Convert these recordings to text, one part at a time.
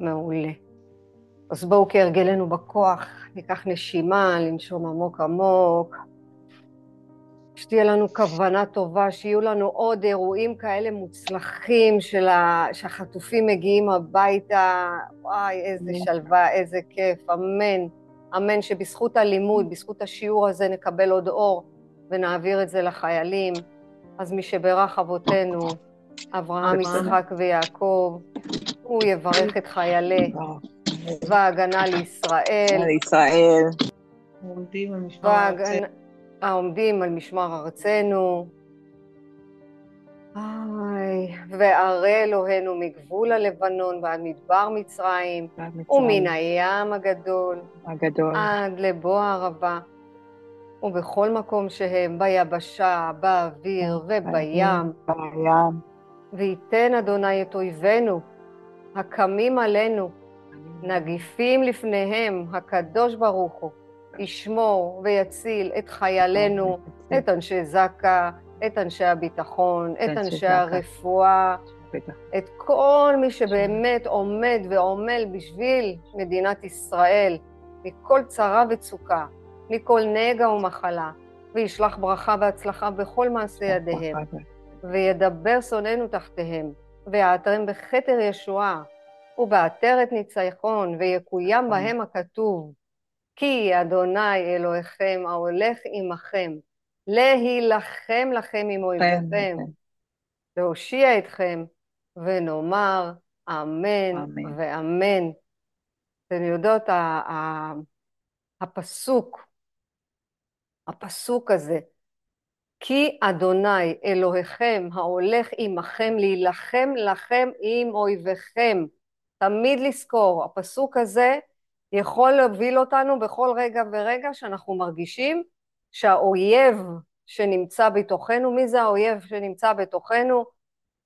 מעולה. אז בואו כהרגלנו בכוח, ניקח נשימה, לנשום עמוק עמוק. שתהיה לנו כוונה טובה, שיהיו לנו עוד אירועים כאלה מוצלחים של ה... שהחטופים מגיעים הביתה, וואי, איזה שלווה, איזה כיף, אמן. אמן שבזכות הלימוד, בזכות השיעור הזה נקבל עוד אור ונעביר את זה לחיילים. אז מי שברך אבותינו, אברהם, יצחק ויעקב, הוא יברך את חיילי צבא ההגנה לישראל. לישראל. העומדים על משמר ארצנו. איי, וערי אלוהינו מגבול הלבנון ועד מדבר מצרים, ומן הים הגדול, הגדול, עד לבוא הערבה, ובכל מקום שהם, ביבשה, באוויר ובים. בים. וייתן אדוני את אויבינו, הקמים עלינו, נגיפים לפניהם, הקדוש ברוך הוא, ישמור ויציל את חיילינו, את אנשי זק"א, את אנשי הביטחון, את אנשי הרפואה, את כל מי שבאמת עומד ועמל בשביל מדינת ישראל, מכל צרה וצוקה, מכל נגע ומחלה, וישלח ברכה והצלחה בכל מעשי ידיהם, וידבר שונאינו תחתיהם, ויעטרם בכתר ישועה, ובעטרת ניצחון, ויקוים בהם הכתוב, כי אדוני אלוהיכם ההולך עמכם, להילחם לכם עם אויביכם, להושיע אתכם, ונאמר אמן, אמן. ואמן. אתן יודעות, הפסוק, הפסוק הזה, כי אדוני אלוהיכם ההולך עמכם להילחם לכם עם אויביכם. תמיד לזכור, הפסוק הזה יכול להוביל אותנו בכל רגע ורגע שאנחנו מרגישים שהאויב שנמצא בתוכנו, מי זה האויב שנמצא בתוכנו?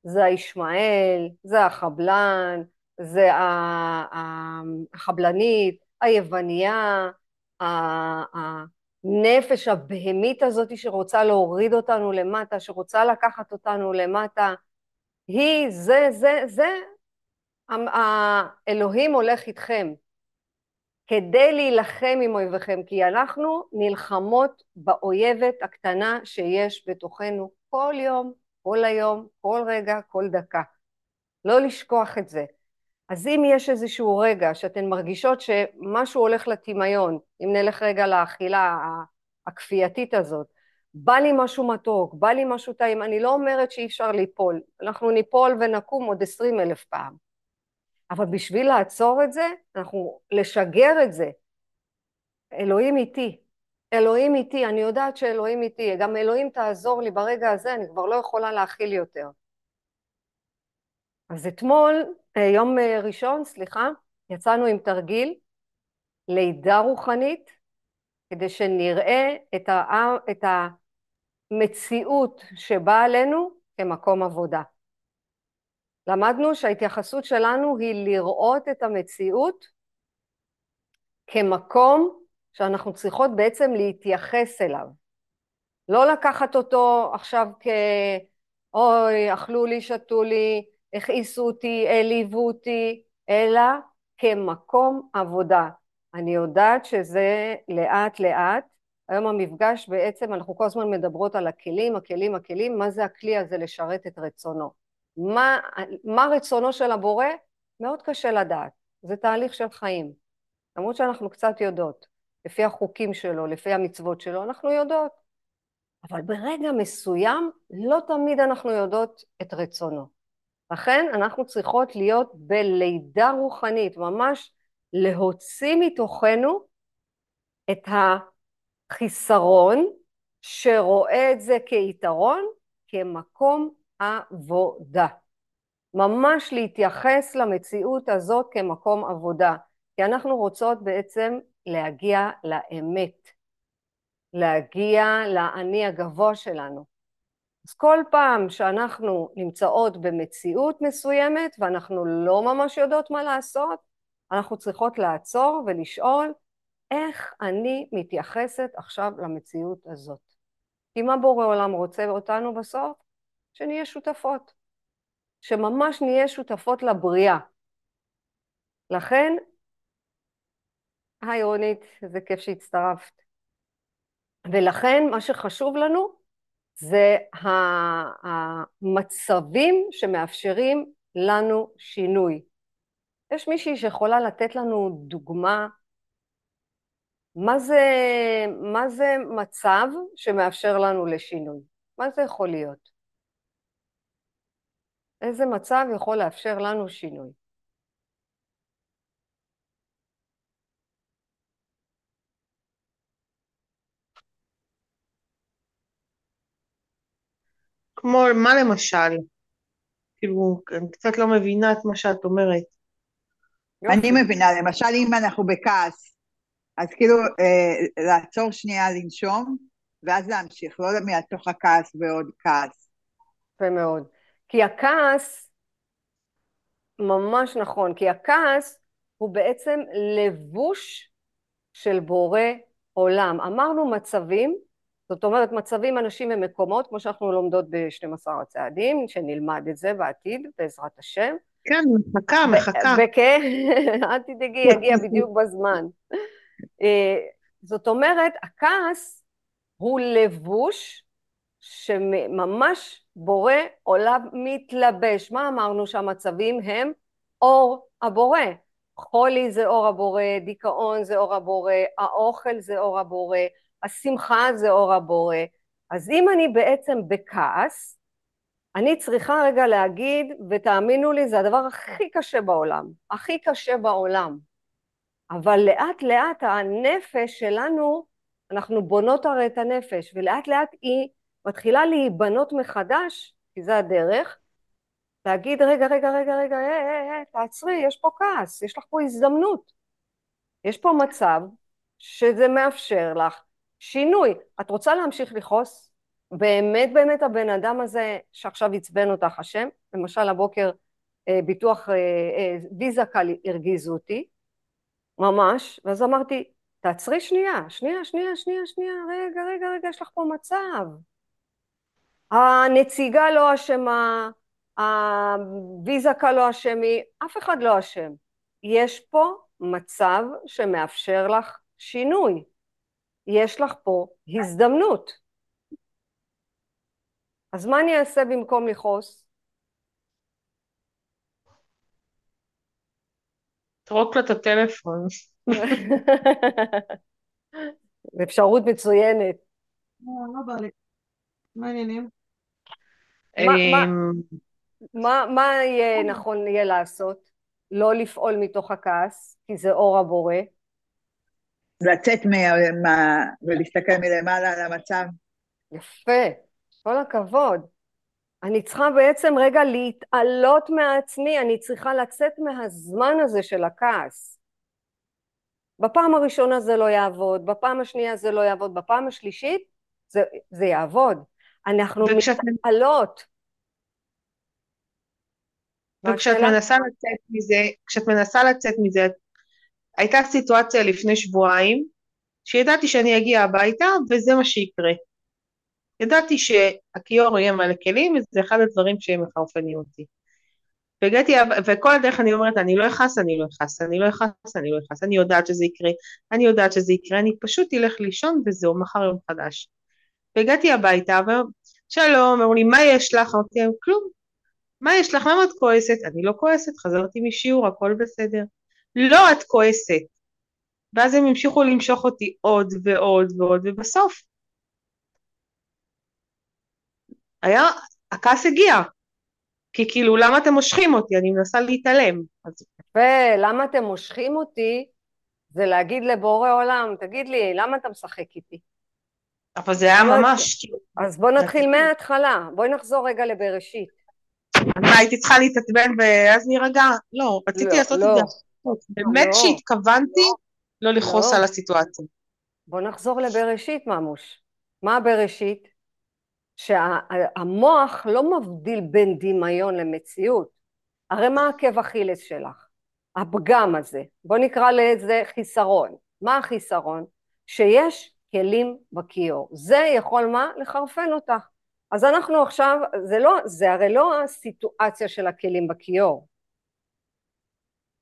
זה הישמעאל, זה החבלן, זה החבלנית, היווניה, הנפש הבהמית הזאת שרוצה להוריד אותנו למטה, שרוצה לקחת אותנו למטה, היא, זה, זה, זה, האלוהים הולך איתכם. כדי להילחם עם אויביכם, כי אנחנו נלחמות באויבת הקטנה שיש בתוכנו כל יום, כל היום, כל רגע, כל דקה. לא לשכוח את זה. אז אם יש איזשהו רגע שאתן מרגישות שמשהו הולך לטמיון, אם נלך רגע לאכילה הכפייתית הזאת, בא לי משהו מתוק, בא לי משהו טעים, אני לא אומרת שאי אפשר ליפול, אנחנו ניפול ונקום עוד עשרים אלף פעם. אבל בשביל לעצור את זה, אנחנו לשגר את זה. אלוהים איתי, אלוהים איתי, אני יודעת שאלוהים איתי, גם אלוהים תעזור לי ברגע הזה, אני כבר לא יכולה להכיל יותר. אז אתמול, אה, יום אה, ראשון, סליחה, יצאנו עם תרגיל לידה רוחנית, כדי שנראה את, ה, את המציאות שבאה עלינו כמקום עבודה. למדנו שההתייחסות שלנו היא לראות את המציאות כמקום שאנחנו צריכות בעצם להתייחס אליו. לא לקחת אותו עכשיו כ... אוי, אכלו לי, שתו לי, הכעיסו אותי, העליבו אותי, אלא כמקום עבודה. אני יודעת שזה לאט לאט. היום המפגש בעצם, אנחנו כל הזמן מדברות על הכלים, הכלים, הכלים, מה זה הכלי הזה לשרת את רצונו. מה, מה רצונו של הבורא? מאוד קשה לדעת. זה תהליך של חיים. למרות שאנחנו קצת יודעות, לפי החוקים שלו, לפי המצוות שלו, אנחנו יודעות. אבל ברגע מסוים לא תמיד אנחנו יודעות את רצונו. לכן אנחנו צריכות להיות בלידה רוחנית, ממש להוציא מתוכנו את החיסרון שרואה את זה כיתרון, כמקום עבודה. ממש להתייחס למציאות הזאת כמקום עבודה, כי אנחנו רוצות בעצם להגיע לאמת, להגיע לאני הגבוה שלנו. אז כל פעם שאנחנו נמצאות במציאות מסוימת ואנחנו לא ממש יודעות מה לעשות, אנחנו צריכות לעצור ולשאול איך אני מתייחסת עכשיו למציאות הזאת. כי מה בורא עולם רוצה אותנו בסוף? שנהיה שותפות, שממש נהיה שותפות לבריאה, לכן, היי רונית, איזה כיף שהצטרפת. ולכן מה שחשוב לנו זה המצבים שמאפשרים לנו שינוי. יש מישהי שיכולה לתת לנו דוגמה מה זה, מה זה מצב שמאפשר לנו לשינוי? מה זה יכול להיות? איזה מצב יכול לאפשר לנו שינוי? כמו, מה למשל? כאילו, אני קצת לא מבינה את מה שאת אומרת. אני. מבינה, למשל אם אנחנו בכעס, אז כאילו אה, לעצור שנייה לנשום, ואז להמשיך, לא מתוך הכעס ועוד כעס. יפה מאוד. כי הכעס, ממש נכון, כי הכעס הוא בעצם לבוש של בורא עולם. אמרנו מצבים, זאת אומרת מצבים, אנשים ומקומות, כמו שאנחנו לומדות ב-12 הצעדים, שנלמד את זה בעתיד, בעזרת השם. כן, מחכה, מחכה. וכן, אל תדאגי, יגיע בדיוק בזמן. אה, זאת אומרת, הכעס הוא לבוש שממש בורא עולם מתלבש. מה אמרנו שהמצבים הם? אור הבורא. חולי זה אור הבורא, דיכאון זה אור הבורא, האוכל זה אור הבורא, השמחה זה אור הבורא. אז אם אני בעצם בכעס, אני צריכה רגע להגיד, ותאמינו לי, זה הדבר הכי קשה בעולם, הכי קשה בעולם. אבל לאט לאט הנפש שלנו, אנחנו בונות הרי את הנפש, ולאט לאט היא מתחילה להיבנות מחדש, כי זה הדרך, להגיד רגע, רגע, רגע, רגע, אה, אה, אה, תעצרי, יש פה כעס, יש לך פה הזדמנות. יש פה מצב שזה מאפשר לך שינוי. את רוצה להמשיך לכעוס? באמת באמת הבן אדם הזה שעכשיו עצבן אותך השם, למשל הבוקר אה, ביטוח אה, אה, ויזה קל הרגיזו אותי, ממש, ואז אמרתי, תעצרי שנייה, שנייה, שנייה, שנייה, שנייה, רגע, רגע, רגע, יש לך פה מצב. הנציגה לא אשמה, הוויזקה לא אשמי, אף אחד לא אשם. יש פה מצב שמאפשר לך שינוי. יש לך פה הזדמנות. אז מה אני אעשה במקום לכעוס? תרוק לה את הטלפון. אפשרות מצוינת. לא בא לי. מה העניינים? מה- מה- אמ, מה, מה יהיה נכון יהיה לעשות? לא לפעול מתוך הכעס, כי זה אור הבורא. לצאת מה... מה... ולהסתכל מלמעלה על המצב. יפה, כל הכבוד. אני צריכה בעצם רגע להתעלות מעצמי, אני צריכה לצאת מהזמן הזה של הכעס. בפעם הראשונה זה לא יעבוד, בפעם השנייה זה לא יעבוד, בפעם השלישית זה, זה יעבוד. אנחנו וכשאת מתעלות. וכשאת? מנסה לצאת מזה, כשאת מנסה לצאת מזה, הייתה סיטואציה לפני שבועיים, שידעתי שאני אגיע הביתה וזה מה שיקרה. ידעתי שהכיור יהיה מלא כלים וזה אחד הדברים שמחרפנים אותי. והגעתי, וכל הדרך אני אומרת, אני לא אכעס, אני לא אכעס, אני לא אכעס, אני לא אכעס, אני יודעת שזה יקרה, אני יודעת שזה יקרה, אני פשוט אלך לישון וזהו, מחר יום חדש. והגעתי הביתה, ושלום, אמרו לי, מה יש לך? אמרתי להם, כלום. מה יש לך? למה את כועסת? אני לא כועסת, חזרתי משיעור, הכל בסדר. לא, את כועסת. ואז הם המשיכו למשוך אותי עוד ועוד ועוד, ובסוף היה, הכעס הגיע. כי כאילו, למה אתם מושכים אותי? אני מנסה להתעלם. אז ולמה אתם מושכים אותי זה להגיד לבורא עולם, תגיד לי, למה אתה משחק איתי? אבל זה היה לא, ממש, אז בוא נתחיל מההתחלה, בואי נחזור רגע לבראשית. אני הייתי צריכה להתעצבן ואז נירגע. לא, רציתי לא, לעשות לא. את זה הפוך. באמת לא. שהתכוונתי לא לכעוס לא. על הסיטואציה. בוא נחזור לבראשית ממוש. מה הבראשית? שהמוח לא מבדיל בין דמיון למציאות. הרי מה עקב אכילס שלך? הפגם הזה. בוא נקרא לזה חיסרון. מה החיסרון? שיש כלים בכיור. זה יכול מה? לחרפן אותך. אז אנחנו עכשיו, זה, לא, זה הרי לא הסיטואציה של הכלים בכיור.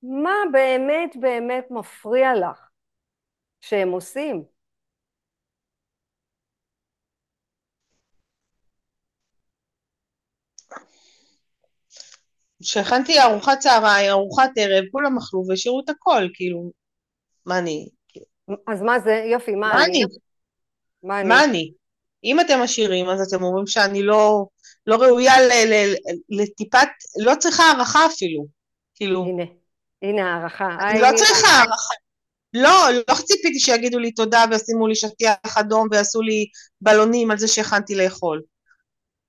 מה באמת באמת מפריע לך שהם עושים? כשהכנתי ארוחת צהריים, ארוחת ערב, כולם אכלו והשאירו את הכל, כאילו, מה אני? אז מה זה? יופי, מה, מה אני? אני? מה אני? מה אני? אם אתם עשירים, אז אתם אומרים שאני לא, לא ראויה ל, ל, לטיפת, לא צריכה הערכה אפילו. כאילו, הנה, הנה הערכה. אני לא. צריכה הערכה. לא, לא ציפיתי שיגידו לי תודה וישימו לי שטיח אדום ויעשו לי בלונים על זה שהכנתי לאכול.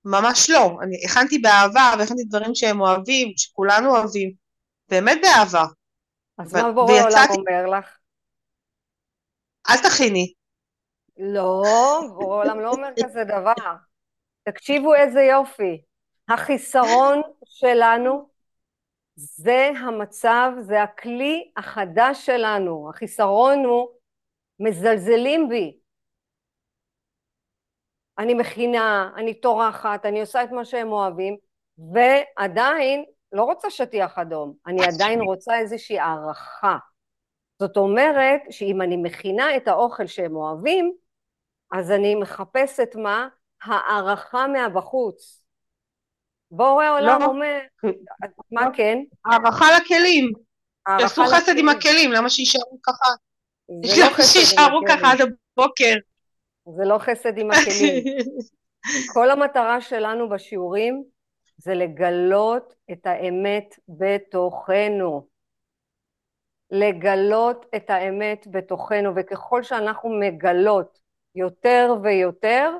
ממש לא. אני הכנתי באהבה והכנתי דברים שהם אוהבים, שכולנו אוהבים. באמת באהבה. אז ו- מה בורא עולם ויצאתי- אומר לך? אל תכיני. לא, בורא עולם לא אומר כזה דבר. תקשיבו איזה יופי. החיסרון שלנו זה המצב, זה הכלי החדש שלנו. החיסרון הוא מזלזלים בי. אני מכינה, אני טורחת, אני עושה את מה שהם אוהבים, ועדיין לא רוצה שטיח אדום, אני עדיין רוצה איזושהי הערכה. זאת אומרת שאם אני מכינה את האוכל שהם אוהבים, אז אני מחפשת מה? הערכה מהבחוץ. בורא עולם לא. אומר, מה לא. כן? הערכה לכלים. תעשו חסד עם. הכלים, למה שיישארו ככה? לא למה חסד עם שיישארו ככה עד הבוקר? זה לא חסד עם הכלים. כל המטרה שלנו בשיעורים זה לגלות את האמת בתוכנו. לגלות את האמת בתוכנו, וככל שאנחנו מגלות יותר ויותר,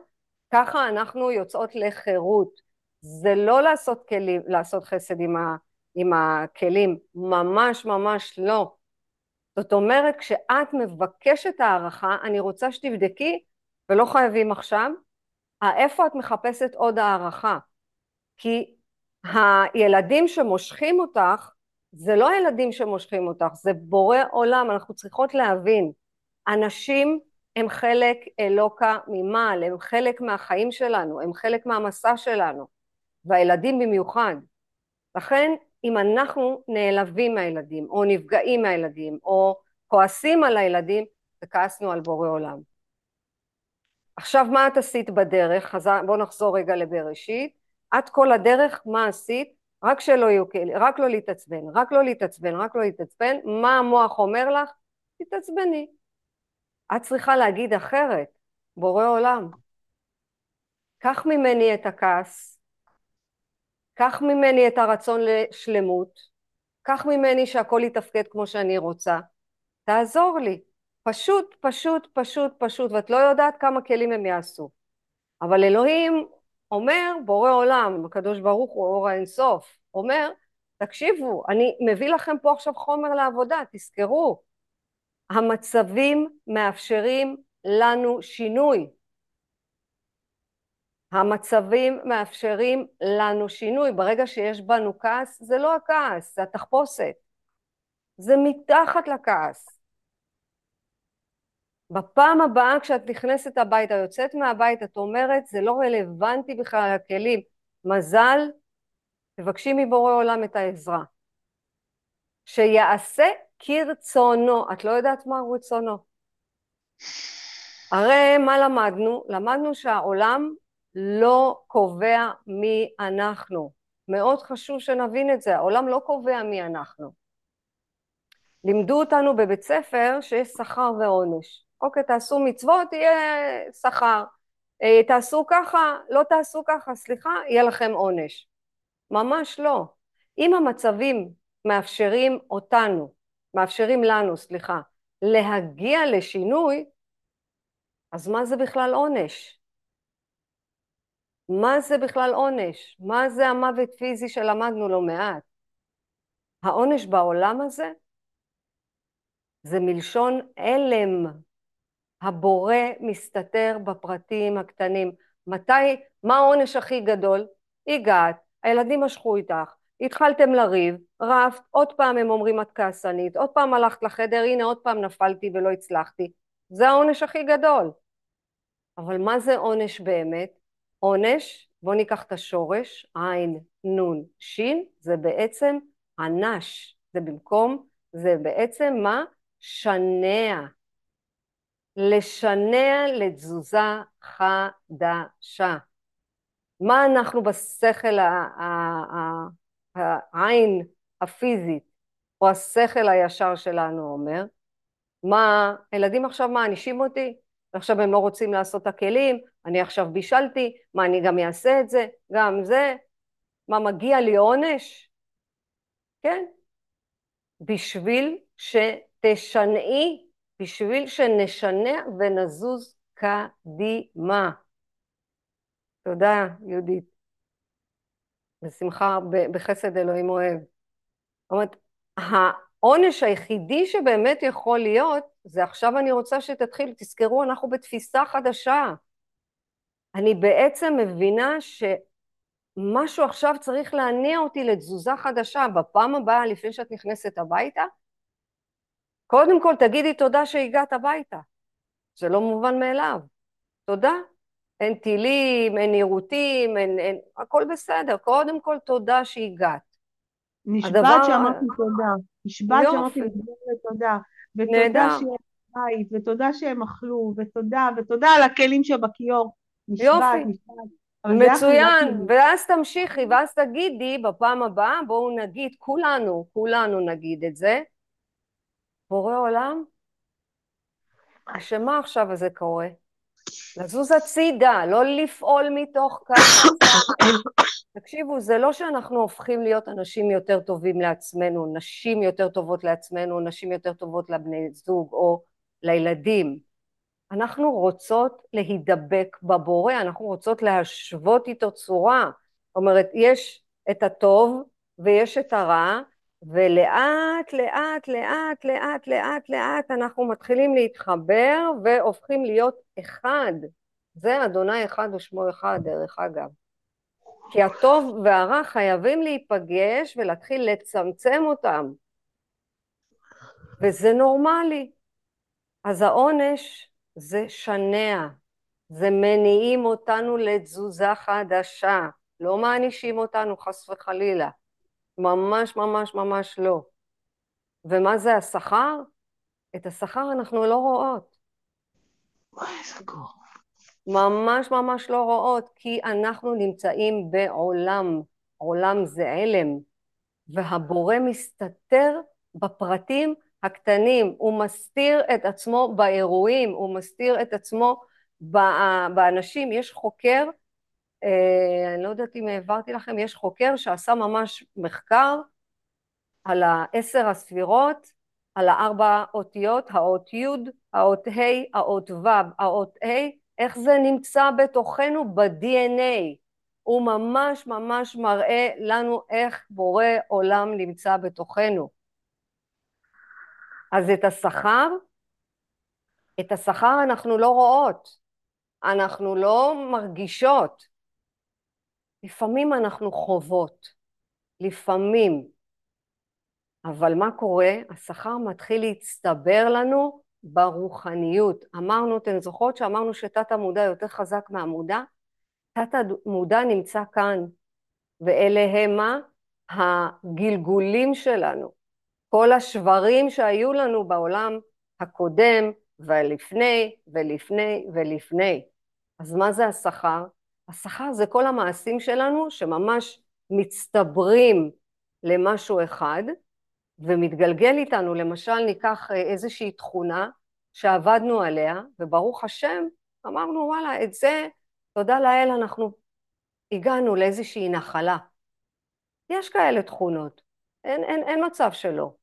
ככה אנחנו יוצאות לחירות. זה לא לעשות כלים, לעשות חסד עם, ה, עם הכלים, ממש ממש לא. זאת אומרת, כשאת מבקשת הערכה, אני רוצה שתבדקי, ולא חייבים עכשיו, איפה את מחפשת עוד הערכה? כי הילדים שמושכים אותך, זה לא הילדים שמושכים אותך, זה בורא עולם, אנחנו צריכות להבין. אנשים הם חלק אלוקה ממעל, הם חלק מהחיים שלנו, הם חלק מהמסע שלנו, והילדים במיוחד. לכן, אם אנחנו נעלבים מהילדים, או נפגעים מהילדים, או כועסים על הילדים, וכעסנו על בורא עולם. עכשיו מה את עשית בדרך? אז בואו נחזור רגע לבראשית. את כל הדרך מה עשית? רק שלא יהיו כאלה, רק לא להתעצבן, רק לא להתעצבן, רק לא להתעצבן. מה המוח אומר לך? תתעצבני. את צריכה להגיד אחרת, בורא עולם. קח ממני את הכעס, קח ממני את הרצון לשלמות, קח ממני שהכל יתפקד כמו שאני רוצה, תעזור לי. פשוט, פשוט, פשוט, פשוט, ואת לא יודעת כמה כלים הם יעשו. אבל אלוהים אומר, בורא עולם, הקדוש ברוך הוא, אור האינסוף, אומר, תקשיבו, אני מביא לכם פה עכשיו חומר לעבודה, תזכרו, המצבים מאפשרים לנו שינוי. המצבים מאפשרים לנו שינוי. ברגע שיש בנו כעס, זה לא הכעס, זה התחפושת. זה מתחת לכעס. בפעם הבאה כשאת נכנסת הביתה, יוצאת מהבית, את אומרת, זה לא רלוונטי בכלל הכלים. מזל, תבקשי מבורא עולם את העזרה. שיעשה כרצונו. את לא יודעת מה רצונו. הרי מה למדנו? למדנו שהעולם לא קובע מי אנחנו. מאוד חשוב שנבין את זה, העולם לא קובע מי אנחנו. לימדו אותנו בבית ספר שיש שכר ועונש. אוקיי, תעשו מצוות, יהיה שכר. תעשו ככה, לא תעשו ככה, סליחה, יהיה לכם עונש. ממש לא. אם המצבים מאפשרים אותנו, מאפשרים לנו, סליחה, להגיע לשינוי, אז מה זה בכלל עונש? מה זה בכלל עונש? מה זה המוות פיזי שלמדנו לא מעט? העונש בעולם הזה זה מלשון הלם. הבורא מסתתר בפרטים הקטנים. מתי, מה העונש הכי גדול? הגעת, הילדים משכו איתך, התחלתם לריב, רבת, עוד פעם הם אומרים את כעסנית, עוד פעם הלכת לחדר, הנה עוד פעם נפלתי ולא הצלחתי. זה העונש הכי גדול. אבל מה זה עונש באמת? עונש, בואו ניקח את השורש, עין, נון, שין, זה בעצם ענש. זה במקום, זה בעצם מה? שנע. לשנע לתזוזה חדשה. מה אנחנו בשכל העין הפיזית או השכל הישר שלנו אומר? מה, הילדים עכשיו מענישים אותי? ועכשיו הם לא רוצים לעשות את הכלים, אני עכשיו בישלתי, מה אני גם אעשה את זה, גם זה, מה מגיע לי עונש? כן, בשביל שתשנעי, בשביל שנשנע ונזוז קדימה. תודה, יהודית. בשמחה, בחסד אלוהים אוהב. זאת אומרת, העונש היחידי שבאמת יכול להיות, זה עכשיו אני רוצה שתתחיל, תזכרו, אנחנו בתפיסה חדשה. אני בעצם מבינה שמשהו עכשיו צריך להניע אותי לתזוזה חדשה. בפעם הבאה, לפני שאת נכנסת הביתה, קודם כל תגידי תודה שהגעת הביתה. זה לא מובן מאליו. תודה. אין טילים, אין עירותים, אין, אין, הכל בסדר. קודם כל תודה שהגעת. נשבעת הדבר- שאמרתי תודה. נשבעת. שאמרתי תודה. ותודה נהדר. שהם בבית, ותודה שהם אכלו, ותודה, ותודה על הכלים שבכיור. נשבעת, יופי. נשבעת. היה מצוין. ואז תמשיכי, ואז תגידי בפעם הבאה, בואו נגיד, כולנו, כולנו נגיד את זה, בורא עולם, שמה עכשיו הזה קורה? לזוז הצידה, לא לפעול מתוך כעס. תקשיבו, זה לא שאנחנו הופכים להיות אנשים יותר טובים לעצמנו, נשים יותר טובות לעצמנו, נשים יותר טובות לבני זוג או לילדים. אנחנו רוצות להידבק בבורא, אנחנו רוצות להשוות איתו צורה. זאת אומרת, יש את הטוב ויש את הרע, ולאט לאט לאט לאט לאט לאט אנחנו מתחילים להתחבר והופכים להיות אחד. זה אדוני אחד ושמו אחד דרך אגב. כי הטוב והרע חייבים להיפגש ולהתחיל לצמצם אותם. וזה נורמלי. אז העונש זה שנע, זה מניעים אותנו לתזוזה חדשה, לא מענישים אותנו חס וחלילה, ממש ממש ממש לא. ומה זה השכר? את השכר אנחנו לא רואות, וואי, איזה גור. ממש ממש לא רואות, כי אנחנו נמצאים בעולם, עולם זה הלם, והבורא מסתתר בפרטים הקטנים, הוא מסתיר את עצמו באירועים, הוא מסתיר את עצמו באנשים. יש חוקר, אה, אני לא יודעת אם העברתי לכם, יש חוקר שעשה ממש מחקר על העשר הספירות, על הארבע אותיות, האות י', האות ה', האות ו', האות ה', איך זה נמצא בתוכנו ב-DNA. הוא ממש ממש מראה לנו איך בורא עולם נמצא בתוכנו. אז את השכר, את השכר אנחנו לא רואות, אנחנו לא מרגישות. לפעמים אנחנו חוות, לפעמים. אבל מה קורה? השכר מתחיל להצטבר לנו ברוחניות. אמרנו, אתן זוכרות שאמרנו שתת המודע יותר חזק מהמודע? תת המודע נמצא כאן, ואלה הם מה? הגלגולים שלנו. כל השברים שהיו לנו בעולם הקודם ולפני ולפני ולפני. אז מה זה השכר? השכר זה כל המעשים שלנו שממש מצטברים למשהו אחד ומתגלגל איתנו, למשל ניקח איזושהי תכונה שעבדנו עליה וברוך השם אמרנו וואלה את זה תודה לאל אנחנו הגענו לאיזושהי נחלה. יש כאלה תכונות, אין, אין, אין מצב שלא.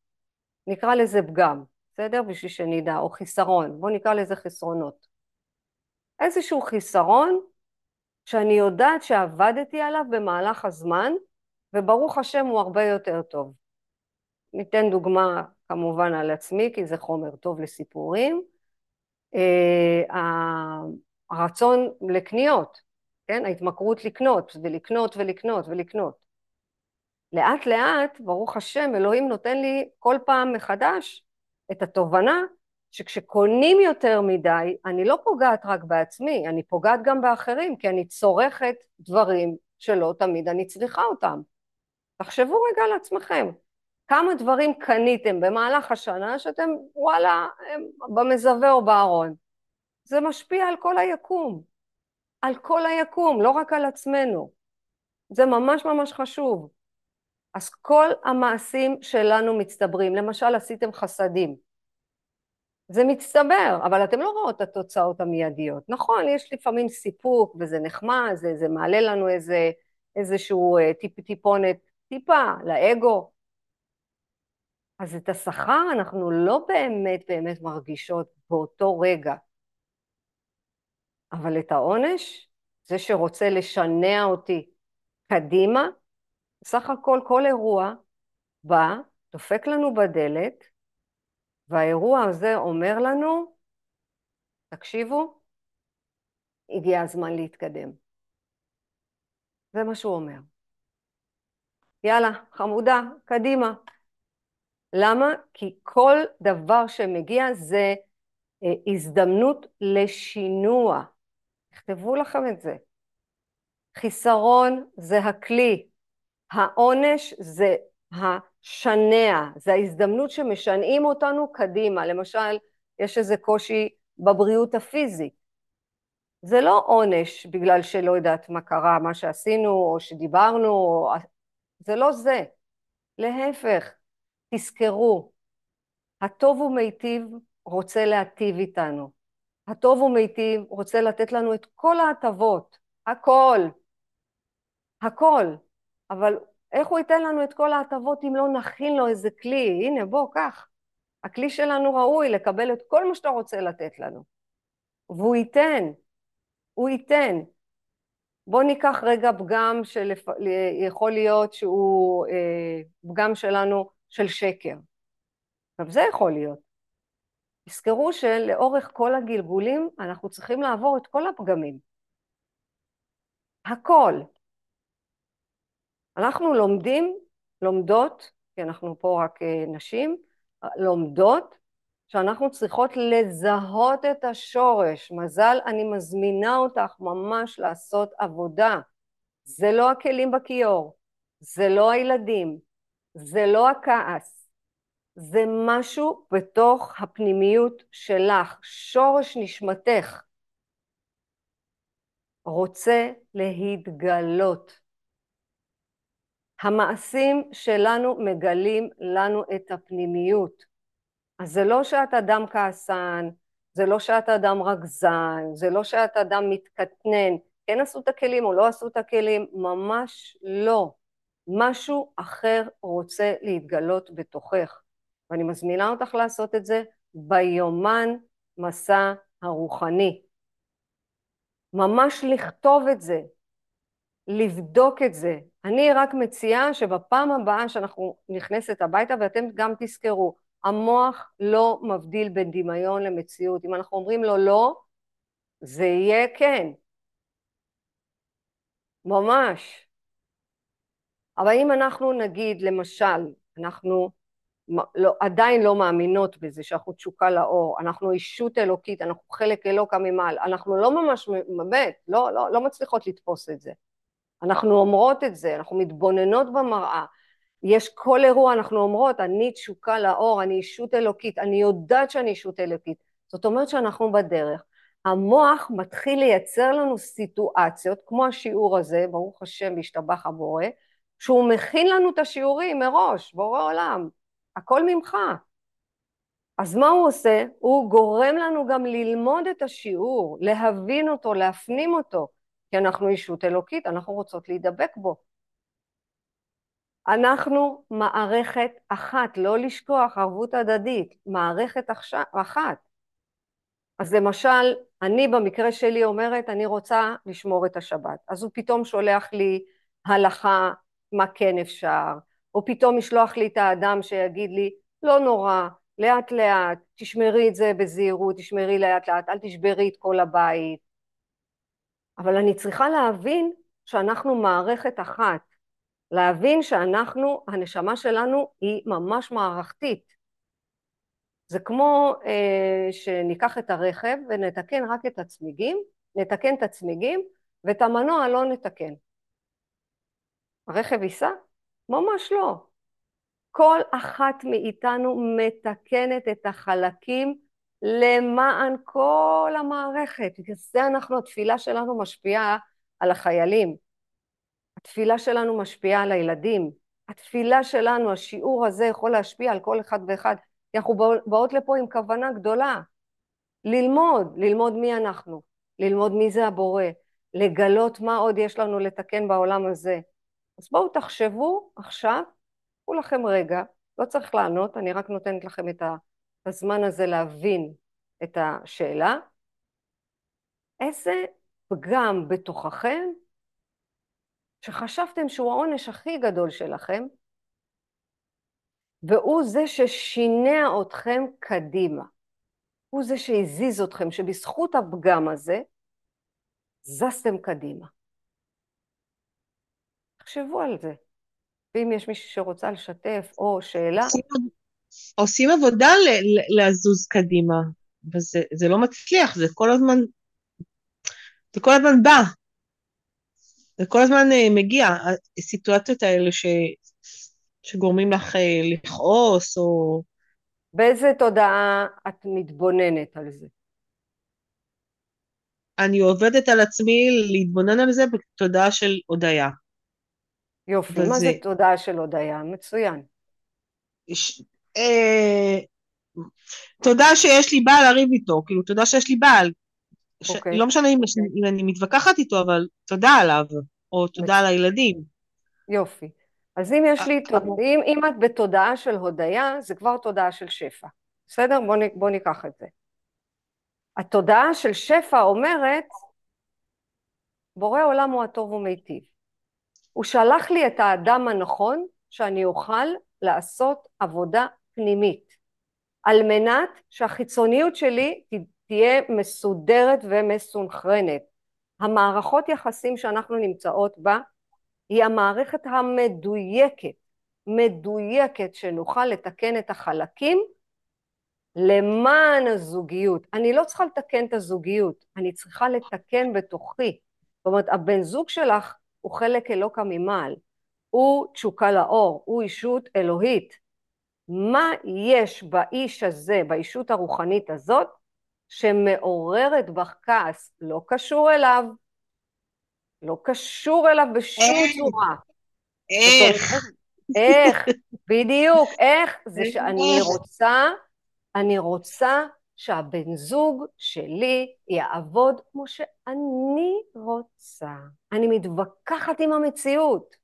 נקרא לזה פגם, בסדר? בשביל שנדע, או חיסרון, בואו נקרא לזה חסרונות. איזשהו חיסרון שאני יודעת שעבדתי עליו במהלך הזמן, וברוך השם הוא הרבה יותר טוב. ניתן דוגמה כמובן על עצמי, כי זה חומר טוב לסיפורים. הרצון לקניות, כן? ההתמכרות לקנות, ולקנות ולקנות ולקנות. לאט לאט, ברוך השם, אלוהים נותן לי כל פעם מחדש את התובנה שכשקונים יותר מדי, אני לא פוגעת רק בעצמי, אני פוגעת גם באחרים, כי אני צורכת דברים שלא תמיד אני צריכה אותם. תחשבו רגע על עצמכם, כמה דברים קניתם במהלך השנה שאתם וואלה במזווה או בארון. זה משפיע על כל היקום, על כל היקום, לא רק על עצמנו. זה ממש ממש חשוב. אז כל המעשים שלנו מצטברים. למשל, עשיתם חסדים. זה מצטבר, אבל אתם לא רואות את התוצאות המיידיות. נכון, יש לפעמים סיפוק וזה נחמד, זה, זה מעלה לנו איזה, איזשהו אה, טיפ, טיפונת, טיפה, לאגו. אז את השכר אנחנו לא באמת באמת מרגישות באותו רגע. אבל את העונש, זה שרוצה לשנע אותי קדימה, בסך הכל כל אירוע בא, דופק לנו בדלת, והאירוע הזה אומר לנו, תקשיבו, הגיע הזמן להתקדם. זה מה שהוא אומר. יאללה, חמודה, קדימה. למה? כי כל דבר שמגיע זה אה, הזדמנות לשינוע. תכתבו לכם את זה. חיסרון זה הכלי, העונש זה השנע, זה ההזדמנות שמשנעים אותנו קדימה. למשל, יש איזה קושי בבריאות הפיזית. זה לא עונש בגלל שלא יודעת מה קרה, מה שעשינו, או שדיברנו, או... זה לא זה. להפך, תזכרו, הטוב ומיטיב רוצה להטיב איתנו. הטוב ומיטיב רוצה לתת לנו את כל ההטבות, הכל, הכל. אבל איך הוא ייתן לנו את כל ההטבות אם לא נכין לו איזה כלי? הנה, בוא, קח. הכלי שלנו ראוי לקבל את כל מה שאתה רוצה לתת לנו. והוא ייתן, הוא ייתן. בואו ניקח רגע פגם שיכול להיות שהוא אה, פגם שלנו של שקר. עכשיו זה יכול להיות. תזכרו שלאורך כל הגלגולים אנחנו צריכים לעבור את כל הפגמים. הכל. אנחנו לומדים, לומדות, כי אנחנו פה רק אה, נשים, לומדות שאנחנו צריכות לזהות את השורש. מזל, אני מזמינה אותך ממש לעשות עבודה. זה לא הכלים בכיור, זה לא הילדים, זה לא הכעס, זה משהו בתוך הפנימיות שלך, שורש נשמתך רוצה להתגלות. המעשים שלנו מגלים לנו את הפנימיות. אז זה לא שאת אדם כעסן, זה לא שאת אדם רגזן, זה לא שאת אדם מתקטנן, כן עשו את הכלים או לא עשו את הכלים, ממש לא. משהו אחר רוצה להתגלות בתוכך. ואני מזמינה אותך לעשות את זה ביומן מסע הרוחני. ממש לכתוב את זה, לבדוק את זה. אני רק מציעה שבפעם הבאה שאנחנו נכנסת הביתה, ואתם גם תזכרו, המוח לא מבדיל בין דמיון למציאות. אם אנחנו אומרים לו לא, זה יהיה כן. ממש. אבל אם אנחנו נגיד, למשל, אנחנו לא, עדיין לא מאמינות בזה שאנחנו תשוקה לאור, אנחנו אישות אלוקית, אנחנו חלק אלוקה ממעל, אנחנו לא ממש, באמת, לא, לא, לא מצליחות לתפוס את זה. אנחנו אומרות את זה, אנחנו מתבוננות במראה. יש כל אירוע, אנחנו אומרות, אני תשוקה לאור, אני אישות אלוקית, אני יודעת שאני אישות אלוקית. זאת אומרת שאנחנו בדרך. המוח מתחיל לייצר לנו סיטואציות, כמו השיעור הזה, ברוך השם והשתבח הבורא, שהוא מכין לנו את השיעורים מראש, בורא עולם. הכל ממך. אז מה הוא עושה? הוא גורם לנו גם ללמוד את השיעור, להבין אותו, להפנים אותו, כי אנחנו אישות אלוקית, אנחנו רוצות להידבק בו. אנחנו מערכת אחת, לא לשכוח ערבות הדדית, מערכת אחת. אז למשל, אני במקרה שלי אומרת, אני רוצה לשמור את השבת. אז הוא פתאום שולח לי הלכה, מה כן אפשר, או פתאום ישלוח לי את האדם שיגיד לי, לא נורא, לאט לאט, תשמרי את זה בזהירות, תשמרי לאט לאט, אל תשברי את כל הבית. אבל אני צריכה להבין שאנחנו מערכת אחת, להבין שאנחנו, הנשמה שלנו היא ממש מערכתית. זה כמו אה, שניקח את הרכב ונתקן רק את הצמיגים, נתקן את הצמיגים ואת המנוע לא נתקן. הרכב ייסע? ממש לא. כל אחת מאיתנו מתקנת את החלקים למען כל המערכת. בגלל זה אנחנו, התפילה שלנו משפיעה על החיילים. התפילה שלנו משפיעה על הילדים. התפילה שלנו, השיעור הזה יכול להשפיע על כל אחד ואחד. אנחנו באות לפה עם כוונה גדולה. ללמוד, ללמוד מי אנחנו, ללמוד מי זה הבורא, לגלות מה עוד יש לנו לתקן בעולם הזה. אז בואו תחשבו עכשיו, קחו לכם רגע, לא צריך לענות, אני רק נותנת לכם את הזמן הזה להבין את השאלה. איזה פגם בתוככם שחשבתם שהוא העונש הכי גדול שלכם, והוא זה ששינע אתכם קדימה. הוא זה שהזיז אתכם, שבזכות הפגם הזה זזתם קדימה. תחשבו על זה. ואם יש מישהי שרוצה לשתף או שאלה... עושים, עבודה ל, לזוז קדימה, וזה לא מצליח, זה כל הזמן, זה כל הזמן בא. זה כל הזמן אה, מגיע, הסיטואציות האלה ש, שגורמים לך אה, לכעוס, או... באיזה תודעה את מתבוננת על זה? אני עובדת על עצמי להתבונן על זה בתודעה של הודיה. יופי, וזה... מה זה תודעה של הודיה? מצוין. ש... אה... תודה שיש לי בעל לריב איתו, כאילו תודה שיש לי בעל. ש... אוקיי. לא משנה אם, אם אני מתווכחת איתו, אבל תודה עליו, או תודה על הילדים. יופי. אז אם יש לי, אה, תודה, אם, אם את בתודעה של הודיה, זה כבר תודעה של שפע. בסדר? בואו בוא ניקח את זה. התודעה של שפע אומרת, בורא עולם הוא הטוב ומיטיב. הוא שלח לי את האדם הנכון שאני אוכל לעשות עבודה פנימית, על מנת שהחיצוניות שלי תהיה מסודרת ומסונכרנת. המערכות יחסים שאנחנו נמצאות בה היא המערכת המדויקת, מדויקת שנוכל לתקן את החלקים למען הזוגיות. אני לא צריכה לתקן את הזוגיות, אני צריכה לתקן בתוכי. זאת אומרת, הבן זוג שלך הוא חלק אלוקא ממעל, הוא תשוקה לאור, הוא אישות אלוהית. מה יש באיש הזה, באישות הרוחנית הזאת, שמעוררת בך כעס, לא קשור אליו, לא קשור אליו בשום איך? צורה. איך? איך, בדיוק, איך זה שאני רוצה, אני רוצה שהבן זוג שלי יעבוד כמו שאני רוצה. אני מתווכחת עם המציאות.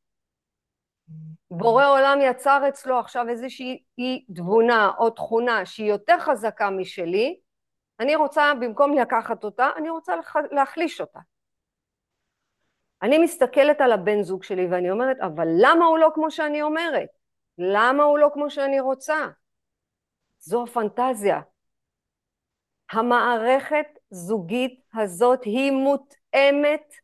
בורא עולם יצר אצלו עכשיו איזושהי תבונה או תכונה שהיא יותר חזקה משלי, אני רוצה, במקום לקחת אותה, אני רוצה להחליש אותה. אני מסתכלת על הבן זוג שלי ואני אומרת, אבל למה הוא לא כמו שאני אומרת? למה הוא לא כמו שאני רוצה? זו הפנטזיה. המערכת זוגית הזאת היא מותאמת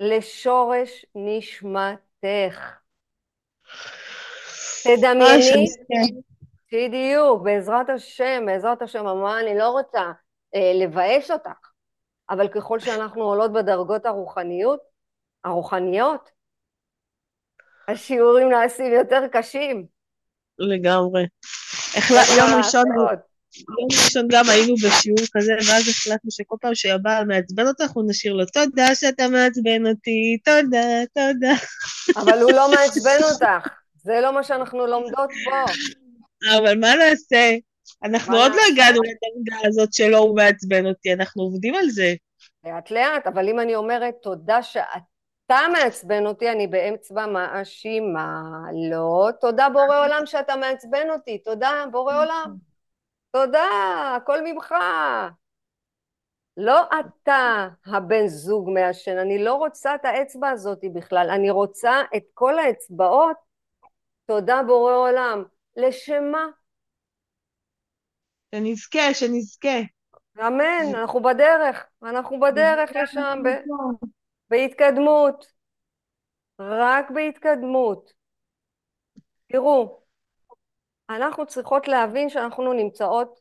לשורש נשמתך. תדמייני, בדיוק, בעזרת השם, בעזרת השם, אמרה, אני לא רוצה אה, לבאס אותך, אבל ככל שאנחנו עולות בדרגות הרוחניות, הרוחניות, השיעורים נעשים יותר קשים. לגמרי. יום ראשון, יום ראשון גם היינו בשיעור כזה, ואז החלטנו שכל פעם שהבעל מעצבן אותך, הוא נשאיר לו, תודה שאתה מעצבן אותי, תודה, תודה. אבל הוא לא מעצבן אותך, זה לא מה שאנחנו לומדות פה. אבל מה נעשה? אנחנו עוד לא הגענו לדרגה הזאת שלא הוא מעצבן אותי, אנחנו עובדים על זה. לאט לאט, אבל אם אני אומרת תודה שאתה מעצבן אותי, אני באמצע מאשימה. לא, תודה בורא עולם שאתה מעצבן אותי, תודה בורא עולם. תודה, הכל ממך. לא אתה הבן זוג מעשן, אני לא רוצה את האצבע הזאת בכלל, אני רוצה את כל האצבעות, תודה בורא עולם. לשם מה? שנזכה, שנזכה. אמן, אנחנו בדרך, אנחנו בדרך לשם, ב... בהתקדמות. רק בהתקדמות. תראו, אנחנו צריכות להבין שאנחנו נמצאות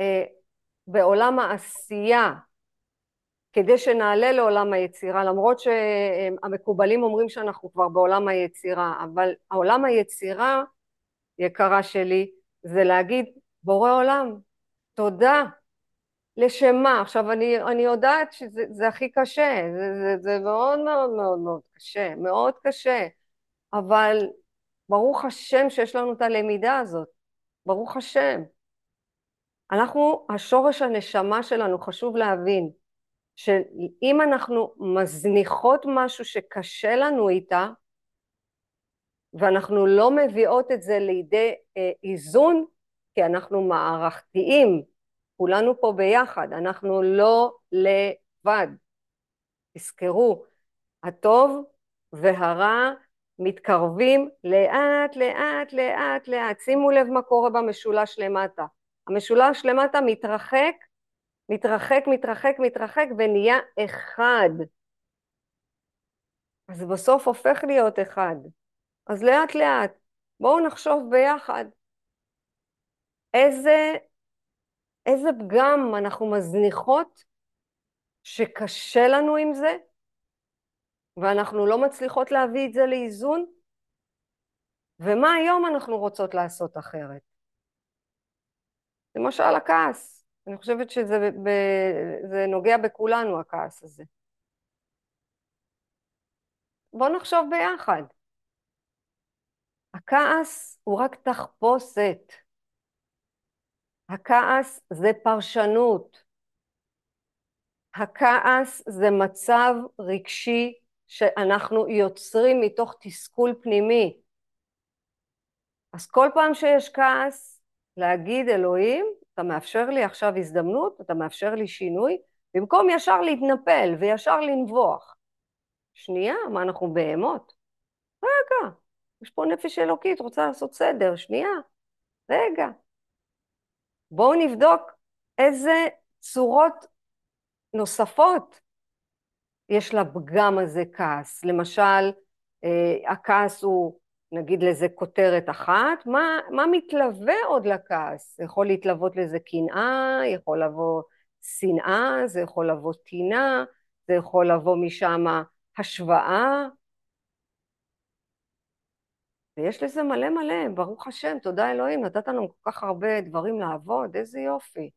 אה, בעולם העשייה כדי שנעלה לעולם היצירה, למרות שהמקובלים אומרים שאנחנו כבר בעולם היצירה, אבל העולם היצירה יקרה שלי, זה להגיד, בורא עולם, תודה. לשם מה? עכשיו, אני, אני יודעת שזה הכי קשה, זה, זה, זה מאוד מאוד מאוד מאוד קשה, מאוד קשה, אבל ברוך השם שיש לנו את הלמידה הזאת, ברוך השם. אנחנו, השורש הנשמה שלנו, חשוב להבין, שאם אנחנו מזניחות משהו שקשה לנו איתה, ואנחנו לא מביאות את זה לידי אה, איזון, כי אנחנו מערכתיים, כולנו פה ביחד, אנחנו לא לבד. תזכרו, הטוב והרע מתקרבים לאט לאט לאט לאט. שימו לב מה קורה במשולש למטה. המשולש למטה מתרחק, מתרחק, מתרחק, מתרחק ונהיה אחד. אז בסוף הופך להיות אחד. אז לאט לאט, בואו נחשוב ביחד איזה, איזה פגם אנחנו מזניחות שקשה לנו עם זה ואנחנו לא מצליחות להביא את זה לאיזון ומה היום אנחנו רוצות לעשות אחרת. למשל הכעס, אני חושבת שזה ב, זה נוגע בכולנו הכעס הזה. בואו נחשוב ביחד. הכעס הוא רק תחפושת. הכעס זה פרשנות. הכעס זה מצב רגשי שאנחנו יוצרים מתוך תסכול פנימי. אז כל פעם שיש כעס, להגיד אלוהים, אתה מאפשר לי עכשיו הזדמנות, אתה מאפשר לי שינוי, במקום ישר להתנפל וישר לנבוח. שנייה, מה אנחנו בהמות? רגע, יש פה נפש אלוקית, רוצה לעשות סדר, שנייה, רגע. בואו נבדוק איזה צורות נוספות יש לפגם הזה כעס. למשל, אה, הכעס הוא, נגיד לזה כותרת אחת, מה, מה מתלווה עוד לכעס? יכול להתלוות לזה קנאה, יכול לבוא שנאה, זה יכול לבוא טינה, זה יכול לבוא משם השוואה, ויש לזה מלא מלא, ברוך השם, תודה אלוהים, נתת לנו כל כך הרבה דברים לעבוד, איזה יופי.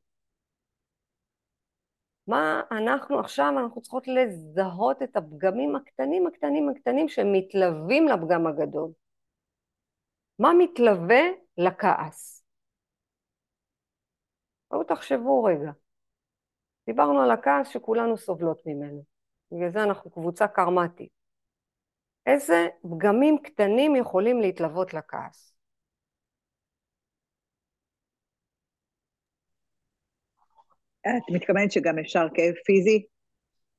מה אנחנו עכשיו, אנחנו צריכות לזהות את הפגמים הקטנים הקטנים הקטנים שמתלווים לפגם הגדול. מה מתלווה לכעס? בואו תחשבו רגע. דיברנו על הכעס שכולנו סובלות ממנו. בגלל זה אנחנו קבוצה קרמטית. איזה פגמים קטנים יכולים להתלוות לכעס? את מתכוונת שגם אפשר כאב פיזי?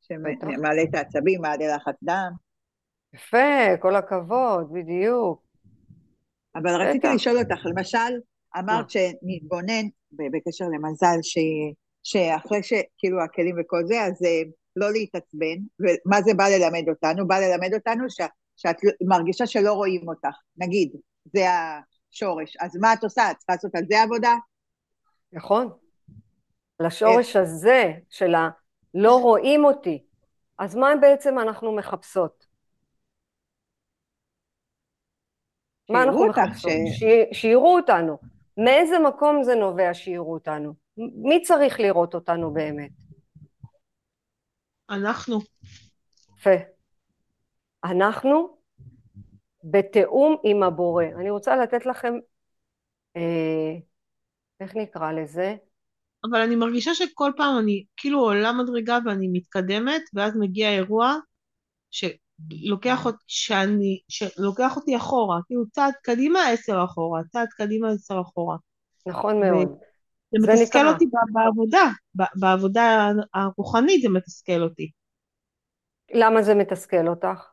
שמעלה את העצבים, מעלה לחץ דם? יפה, כל הכבוד, בדיוק. אבל רציתי לשאול אותך, למשל, אמרת שנתבונן בקשר למזל, ש... שאחרי שכאילו הכלים וכל זה, אז אה, לא להתעצבן, ומה זה בא ללמד אותנו? בא ללמד אותנו ש... שאת מרגישה שלא רואים אותך, נגיד, זה השורש. אז מה את עושה? את צריכה לעשות על זה עבודה? נכון. לשורש הזה של הלא רואים אותי. אז מה בעצם אנחנו מחפשות? מה אנחנו מחפשות? ש... שיראו אותנו. מאיזה מקום זה נובע שיראו אותנו? מי צריך לראות אותנו באמת? אנחנו. יפה. אנחנו בתיאום עם הבורא. אני רוצה לתת לכם, אה, איך נקרא לזה? אבל אני מרגישה שכל פעם אני כאילו עולה מדרגה ואני מתקדמת, ואז מגיע אירוע שלוקח, אותי, שאני, שלוקח אותי אחורה, כאילו צעד קדימה עשר אחורה, צעד קדימה עשר אחורה. נכון מאוד. זה מתסכל נקרא. אותי בעבודה, בעבודה הרוחנית זה מתסכל אותי. למה זה מתסכל אותך?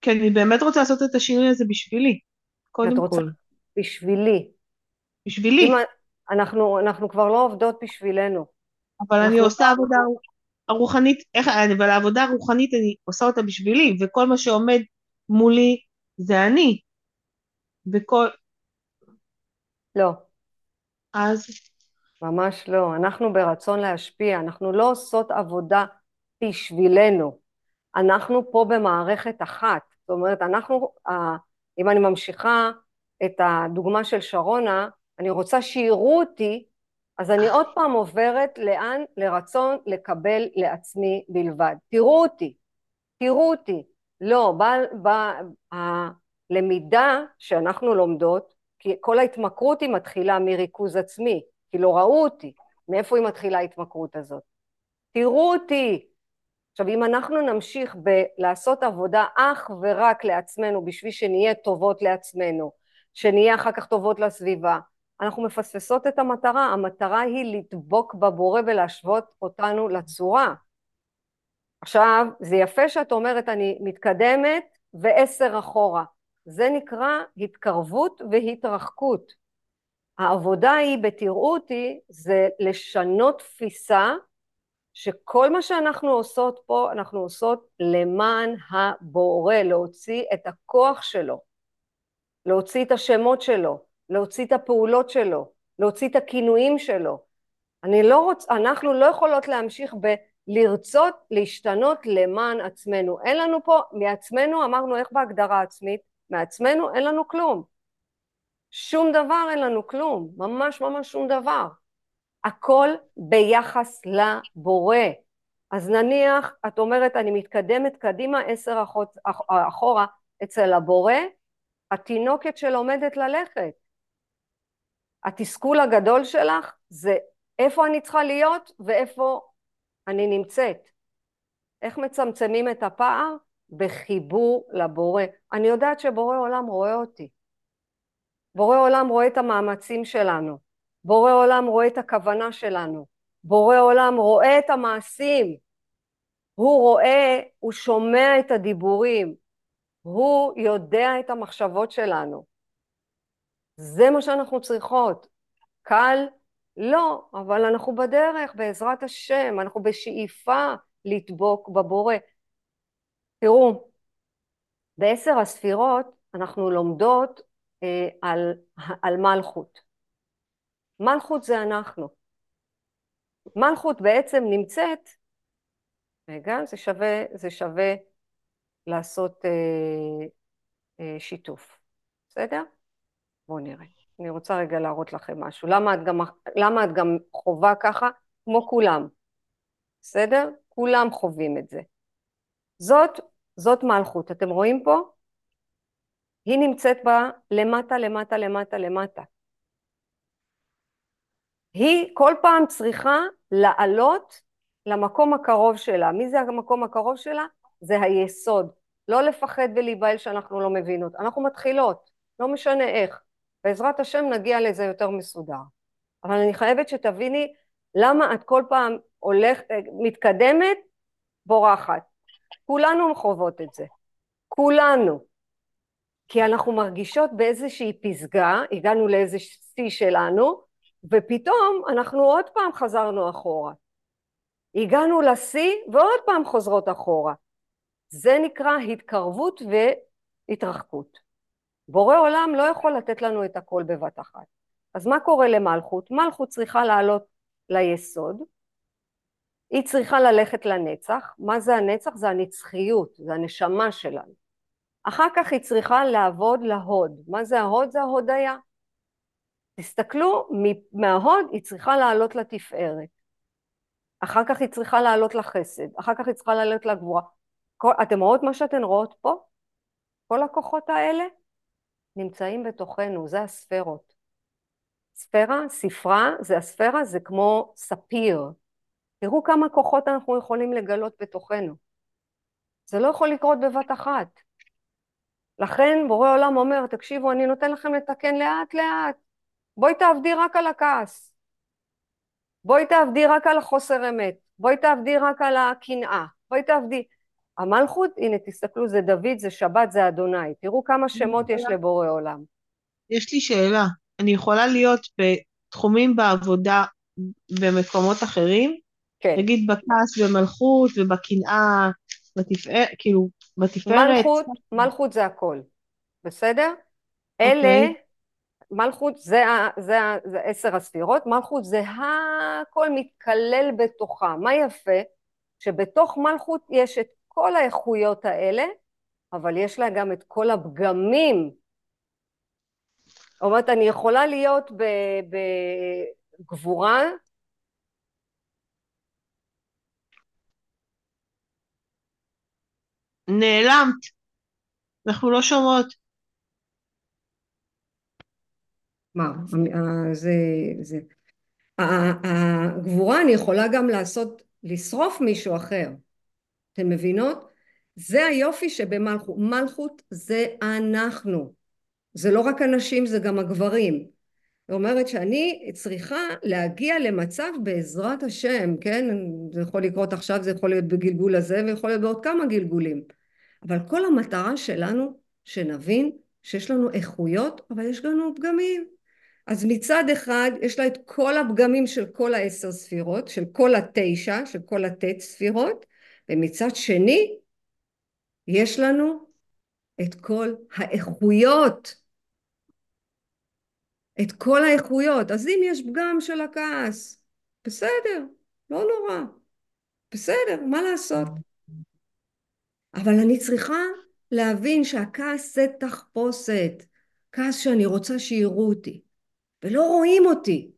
כי אני באמת רוצה לעשות את השינוי הזה בשבילי, קודם רוצה... כל. בשבילי. בשבילי. אנחנו, אנחנו כבר לא עובדות בשבילנו. אבל אני עושה עבודה הרוחנית, איך, אבל העבודה הרוחנית אני עושה אותה בשבילי, וכל מה שעומד מולי זה אני. וכל... לא. אז? ממש לא. אנחנו ברצון להשפיע, אנחנו לא עושות עבודה בשבילנו. אנחנו פה במערכת אחת. זאת אומרת, אנחנו, אם אני ממשיכה את הדוגמה של שרונה, אני רוצה שיראו אותי, אז אני עוד פעם עוברת לאן? לרצון לקבל לעצמי בלבד. תראו אותי, תראו אותי. לא, בלמידה שאנחנו לומדות, כי כל ההתמכרות היא מתחילה מריכוז עצמי, כי לא ראו אותי. מאיפה היא מתחילה ההתמכרות הזאת? תראו אותי. עכשיו, אם אנחנו נמשיך בלעשות עבודה אך ורק לעצמנו, בשביל שנהיה טובות לעצמנו, שנהיה אחר כך טובות לסביבה, אנחנו מפספסות את המטרה. המטרה היא לדבוק בבורא ולהשוות אותנו לצורה. עכשיו, זה יפה שאת אומרת, אני מתקדמת ועשר אחורה. זה נקרא התקרבות והתרחקות. העבודה היא בתראו אותי זה לשנות תפיסה שכל מה שאנחנו עושות פה אנחנו עושות למען הבורא, להוציא את הכוח שלו, להוציא את השמות שלו, להוציא את הפעולות שלו, להוציא את הכינויים שלו. אני לא רוצ... אנחנו לא יכולות להמשיך בלרצות להשתנות למען עצמנו. אין לנו פה, מעצמנו אמרנו איך בהגדרה עצמית? מעצמנו אין לנו כלום. שום דבר אין לנו כלום, ממש ממש שום דבר. הכל ביחס לבורא. אז נניח, את אומרת, אני מתקדמת קדימה עשר אחורה אצל הבורא, התינוקת שלומדת ללכת. התסכול הגדול שלך זה איפה אני צריכה להיות ואיפה אני נמצאת. איך מצמצמים את הפער? בחיבור לבורא. אני יודעת שבורא עולם רואה אותי. בורא עולם רואה את המאמצים שלנו, בורא עולם רואה את הכוונה שלנו, בורא עולם רואה את המעשים, הוא רואה, הוא שומע את הדיבורים, הוא יודע את המחשבות שלנו. זה מה שאנחנו צריכות. קל? לא, אבל אנחנו בדרך, בעזרת השם, אנחנו בשאיפה לדבוק בבורא. תראו, בעשר הספירות אנחנו לומדות אה, על, על מלכות. מלכות זה אנחנו. מלכות בעצם נמצאת, רגע, זה שווה, זה שווה לעשות אה, אה, שיתוף, בסדר? בואו נראה. אני רוצה רגע להראות לכם משהו. למה את גם, למה את גם חווה ככה? כמו כולם, בסדר? כולם חווים את זה. זאת, זאת מלכות. אתם רואים פה? היא נמצאת בה למטה, למטה, למטה, למטה. היא כל פעם צריכה לעלות למקום הקרוב שלה. מי זה המקום הקרוב שלה? זה היסוד. לא לפחד ולהיבהל שאנחנו לא מבינות. אנחנו מתחילות, לא משנה איך. בעזרת השם נגיע לזה יותר מסודר. אבל אני חייבת שתביני למה את כל פעם הולכת, מתקדמת, בורחת. כולנו חוות את זה. כולנו. כי אנחנו מרגישות באיזושהי פסגה, הגענו לאיזה שיא שלנו, ופתאום אנחנו עוד פעם חזרנו אחורה. הגענו לשיא ועוד פעם חוזרות אחורה. זה נקרא התקרבות והתרחקות. בורא עולם לא יכול לתת לנו את הכל בבת אחת. אז מה קורה למלכות? מלכות צריכה לעלות ליסוד, היא צריכה ללכת לנצח. מה זה הנצח? זה הנצחיות, זה הנשמה שלנו. אחר כך היא צריכה לעבוד להוד. מה זה ההוד? זה ההודיה. תסתכלו, מההוד היא צריכה לעלות לתפארת. אחר כך היא צריכה לעלות לחסד, אחר כך היא צריכה לעלות לגבורה. אתם רואות מה שאתן רואות פה? כל הכוחות האלה נמצאים בתוכנו, זה הספרות. ספירה, ספרה, זה הספירה, זה כמו ספיר. תראו כמה כוחות אנחנו יכולים לגלות בתוכנו. זה לא יכול לקרות בבת אחת. לכן בורא עולם אומר, תקשיבו, אני נותן לכם לתקן לאט לאט. בואי תעבדי רק על הכעס. בואי תעבדי רק על החוסר אמת. בואי תעבדי רק על הקנאה. בואי תעבדי. המלכות, הנה תסתכלו, זה דוד, זה שבת, זה אדוני. תראו כמה שמות יש לבורא עולם. יש לי שאלה. אני יכולה להיות בתחומים בעבודה במקומות אחרים? כן. נגיד בכעס במלכות ובקנאה, בתפארת, כאילו, בתפארת. מלכות, מלכות זה הכל, בסדר? Okay. אלה, אוקיי. מלכות זה, זה, זה עשר הספירות, מלכות זה הכל מתכלל בתוכה. מה יפה? שבתוך מלכות יש את כל האיכויות האלה, אבל יש לה גם את כל הפגמים זאת אומרת, אני יכולה להיות בגבורה נעלמת. אנחנו לא שומעות. מה, זה, זה, הגבורה אני יכולה גם לעשות, לשרוף מישהו אחר, אתן מבינות? זה היופי שבמלכות, מלכות זה אנחנו, זה לא רק הנשים זה גם הגברים, זאת אומרת שאני צריכה להגיע למצב בעזרת השם, כן, זה יכול לקרות עכשיו, זה יכול להיות בגלגול הזה ויכול להיות בעוד כמה גלגולים, אבל כל המטרה שלנו שנבין שיש לנו איכויות אבל יש לנו פגמים. אז מצד אחד יש לה את כל הפגמים של כל העשר ספירות, של כל התשע, של כל הט' ספירות, ומצד שני יש לנו את כל האיכויות, את כל האיכויות. אז אם יש פגם של הכעס, בסדר, לא נורא, בסדר, מה לעשות? אבל אני צריכה להבין שהכעס זה תחפושת, כעס שאני רוצה שיראו אותי. ולא רואים אותי.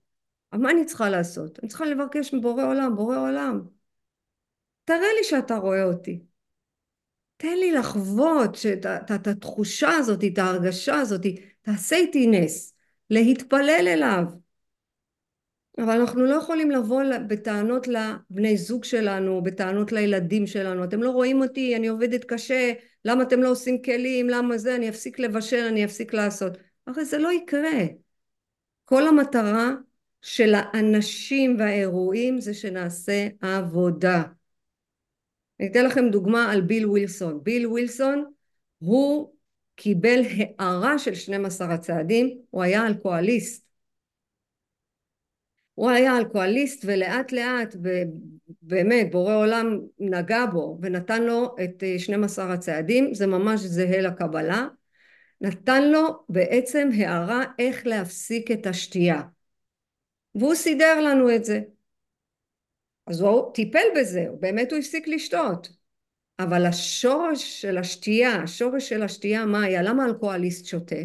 אבל מה אני צריכה לעשות? אני צריכה לבקש מבורא עולם, בורא עולם, תראה לי שאתה רואה אותי. תן לי לחוות את התחושה הזאת, את ההרגשה הזאת, תעשה איתי נס, להתפלל אליו. אבל אנחנו לא יכולים לבוא בטענות לבני זוג שלנו, בטענות לילדים שלנו, אתם לא רואים אותי, אני עובדת קשה, למה אתם לא עושים כלים, למה זה, אני אפסיק לבשל, אני אפסיק לעשות. הרי זה לא יקרה. כל המטרה של האנשים והאירועים זה שנעשה עבודה. אני אתן לכם דוגמה על ביל ווילסון. ביל ווילסון הוא קיבל הערה של 12 הצעדים, הוא היה אלכוהוליסט. הוא היה אלכוהוליסט ולאט לאט באמת בורא עולם נגע בו ונתן לו את 12 הצעדים, זה ממש זהה לקבלה נתן לו בעצם הערה איך להפסיק את השתייה. והוא סידר לנו את זה. אז הוא טיפל בזה, באמת הוא הפסיק לשתות. אבל השורש של השתייה, השורש של השתייה מה היה? למה אלכוהוליסט שותה?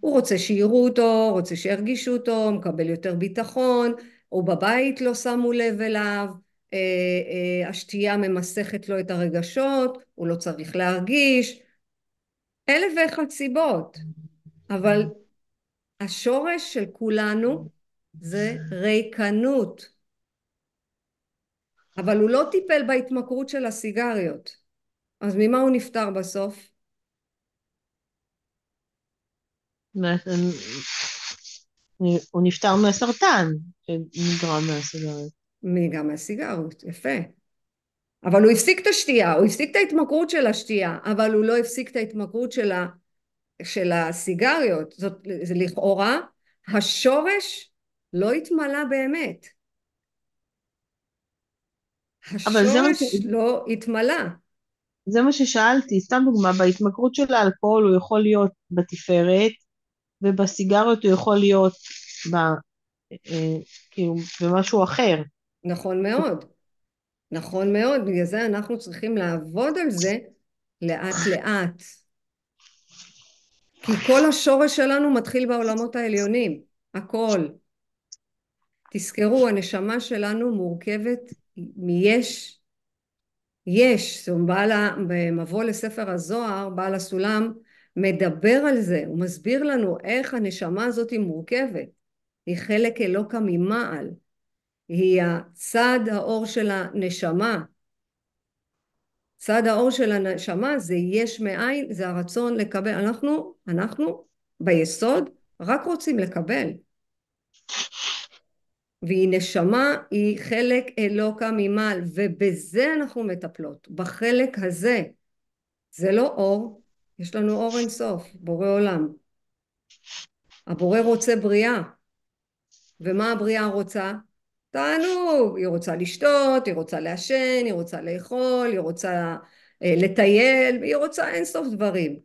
הוא רוצה שיראו אותו, רוצה שירגישו אותו, מקבל יותר ביטחון, או בבית לא שמו לב אליו, אה, אה, השתייה ממסכת לו את הרגשות, הוא לא צריך להרגיש, אלף ואחת סיבות, אבל השורש של כולנו זה ריקנות. אבל הוא לא טיפל בהתמכרות של הסיגריות. אז ממה הוא נפטר בסוף? הוא נפטר מהסרטן שנגרם מהסיגריות. גם מהסיגריות, יפה. אבל הוא הפסיק את השתייה, הוא הפסיק את ההתמכרות של השתייה, אבל הוא לא הפסיק את ההתמכרות של, ה, של הסיגריות. זאת זה לכאורה, השורש לא התמלא באמת. השורש ש... לא התמלא. זה מה ששאלתי, סתם דוגמה, בהתמכרות של האלכוהול הוא יכול להיות בתפארת, ובסיגריות הוא יכול להיות ב, אה, כאילו, במשהו אחר. נכון מאוד. נכון מאוד, בגלל זה אנחנו צריכים לעבוד על זה לאט לאט. כי כל השורש שלנו מתחיל בעולמות העליונים, הכל. תזכרו, הנשמה שלנו מורכבת מיש, יש, זאת אומרת, בעל, במבוא לספר הזוהר, בעל הסולם מדבר על זה, הוא מסביר לנו איך הנשמה הזאת היא מורכבת, היא חלק אלוקה ממעל, היא הצד האור של הנשמה. צד האור של הנשמה זה יש מאין, זה הרצון לקבל. אנחנו, אנחנו ביסוד רק רוצים לקבל. והיא נשמה, היא חלק אלוקה ממעל, ובזה אנחנו מטפלות, בחלק הזה. זה לא אור, יש לנו אור אינסוף, בורא עולם. הבורא רוצה בריאה, ומה הבריאה רוצה? תענוג, היא רוצה לשתות, היא רוצה לעשן, היא רוצה לאכול, היא רוצה אה, לטייל, היא רוצה אינסוף דברים.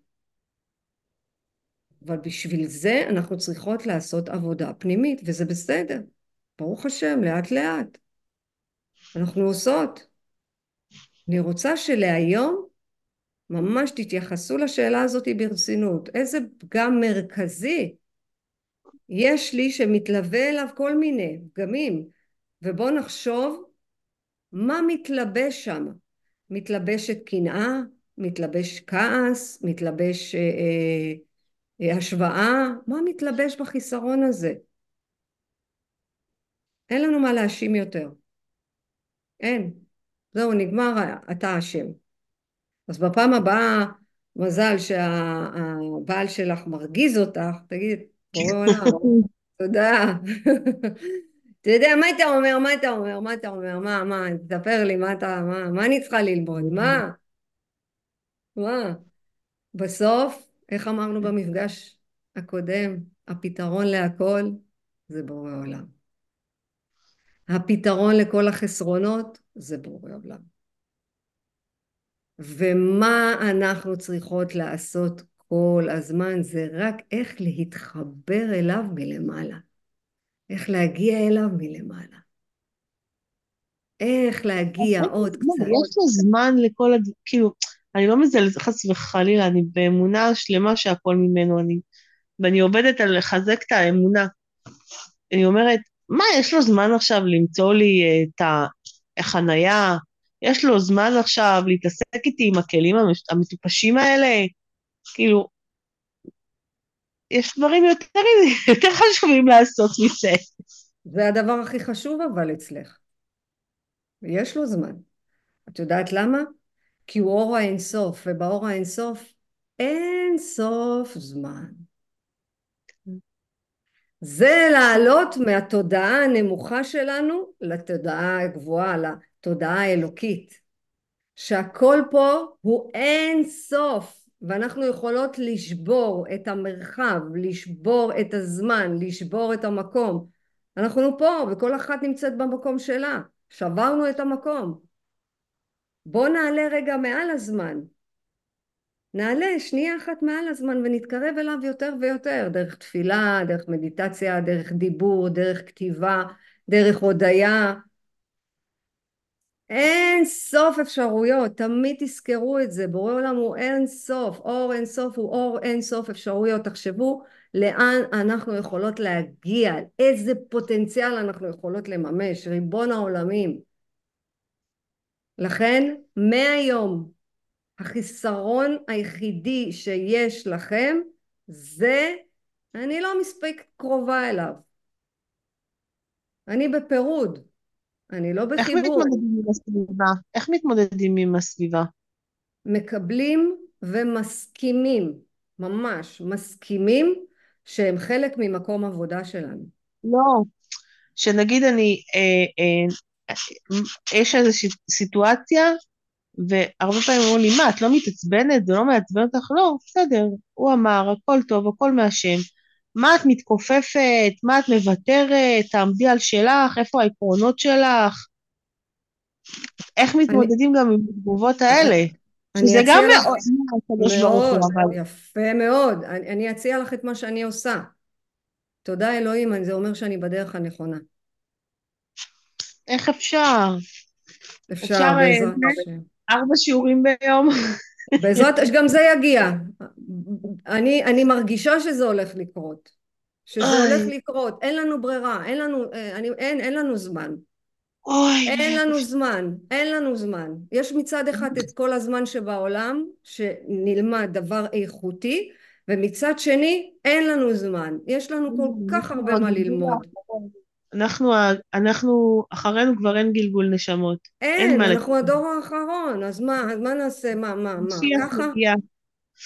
אבל בשביל זה אנחנו צריכות לעשות עבודה פנימית, וזה בסדר. ברוך השם, לאט לאט. אנחנו עושות. אני רוצה שלהיום ממש תתייחסו לשאלה הזאת ברצינות. איזה פגם מרכזי יש לי שמתלווה אליו כל מיני פגמים, ובואו נחשוב מה מתלבש שם. מתלבשת קנאה, מתלבש כעס, מתלבש אה, אה, אה, השוואה, מה מתלבש בחיסרון הזה? אין לנו מה להאשים יותר. אין. זהו, נגמר, אתה אשם. אז בפעם הבאה, מזל שהבעל שלך מרגיז אותך, תגיד, עולם, תודה. אתה יודע, מה אתה אומר, מה אתה אומר, מה אתה אומר, מה, מה, תספר לי, מה אתה, מה, מה אני צריכה ללמוד, מה? מה? בסוף, איך אמרנו במפגש הקודם, הפתרון להכל זה בורא עולם. הפתרון לכל החסרונות זה בורא עולם. ומה אנחנו צריכות לעשות כל הזמן זה רק איך להתחבר אליו מלמעלה. איך להגיע אליו מלמעלה. איך להגיע עוד קצת. יש לו זמן לכל הד... כאילו, אני לא מזלזלת חס וחלילה, אני באמונה שלמה שהכל ממנו אני. ואני עובדת על לחזק את האמונה. אני אומרת, מה, יש לו זמן עכשיו למצוא לי אה, את החנייה? יש לו זמן עכשיו להתעסק איתי עם הכלים המטופשים האלה? כאילו, יש דברים יותר, יותר חשובים לעשות מזה. זה הדבר הכי חשוב אבל אצלך. יש לו זמן. את יודעת למה? כי הוא אור האינסוף, ובאור האינסוף אין סוף זמן. זה לעלות מהתודעה הנמוכה שלנו לתודעה הגבוהה, לתודעה האלוקית. שהכל פה הוא אין סוף. ואנחנו יכולות לשבור את המרחב, לשבור את הזמן, לשבור את המקום. אנחנו פה וכל אחת נמצאת במקום שלה, שברנו את המקום. בואו נעלה רגע מעל הזמן. נעלה שנייה אחת מעל הזמן ונתקרב אליו יותר ויותר, דרך תפילה, דרך מדיטציה, דרך דיבור, דרך כתיבה, דרך הודיה, אין סוף אפשרויות, תמיד תזכרו את זה, בורא עולם הוא אין סוף, אור אין סוף הוא אור אין סוף אפשרויות, תחשבו לאן אנחנו יכולות להגיע, איזה פוטנציאל אנחנו יכולות לממש, ריבון העולמים. לכן מהיום החיסרון היחידי שיש לכם זה אני לא מספיק קרובה אליו. אני בפירוד. אני לא בחיבור. איך מתמודדים עם הסביבה? איך מתמודדים עם הסביבה? מקבלים ומסכימים, ממש מסכימים שהם חלק ממקום עבודה שלנו. לא, שנגיד אני, אה, אה, יש איזושהי סיטואציה, והרבה פעמים אומרים לי, מה, את לא מתעצבנת? זה לא מעצבן אותך? לא, בסדר, הוא אמר, הכל טוב, הכל מהשם. מה את מתכופפת? מה את מוותרת? תעמדי על שלך? איפה העקרונות שלך? איך מתמודדים אני... גם עם התגובות האלה? שזה גם מאוד, יפה מאוד. אני, אני אציע לך את מה שאני עושה. תודה אלוהים, זה אומר שאני בדרך הנכונה. איך אפשר? אפשר, אפשר אה, בעזרת השם. ארבע שיעורים ביום. בעזרת, גם זה יגיע. אני, אני מרגישה שזה הולך לקרות. שזה אוי. הולך לקרות. אין לנו ברירה, אין לנו, אה, אני, אין, אין לנו זמן. אוי. אין לנו זמן, אין לנו זמן. יש מצד אחד את כל הזמן שבעולם, שנלמד דבר איכותי, ומצד שני, אין לנו זמן. יש לנו כל כך הרבה מה ללמוד. אנחנו, אנחנו, אחרינו כבר אין גלגול נשמות. אין, אין אנחנו הדור האחרון, אז מה, אז מה נעשה, מה, מה, מה, ככה?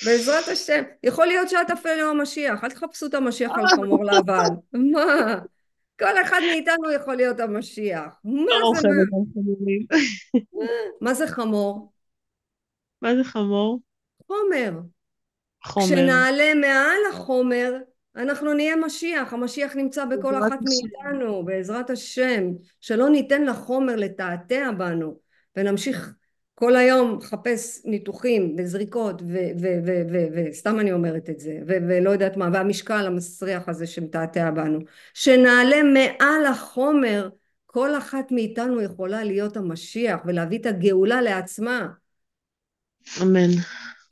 בעזרת השם. יכול להיות שאת אפילו המשיח, אל תחפשו את המשיח על חמור לבן. מה? כל אחד מאיתנו יכול להיות המשיח. מה זה מה? מה זה חמור? מה זה חמור? חומר. חומר. כשנעלה מעל החומר, אנחנו נהיה משיח, המשיח נמצא בכל אחת מאיתנו, בעזרת השם, שלא ניתן לחומר לתעתע בנו, ונמשיך כל היום לחפש ניתוחים וזריקות וסתם אני אומרת את זה ולא יודעת מה והמשקל המסריח הזה שמתעתע בנו. שנעלה מעל החומר כל אחת מאיתנו יכולה להיות המשיח ולהביא את הגאולה לעצמה. אמן.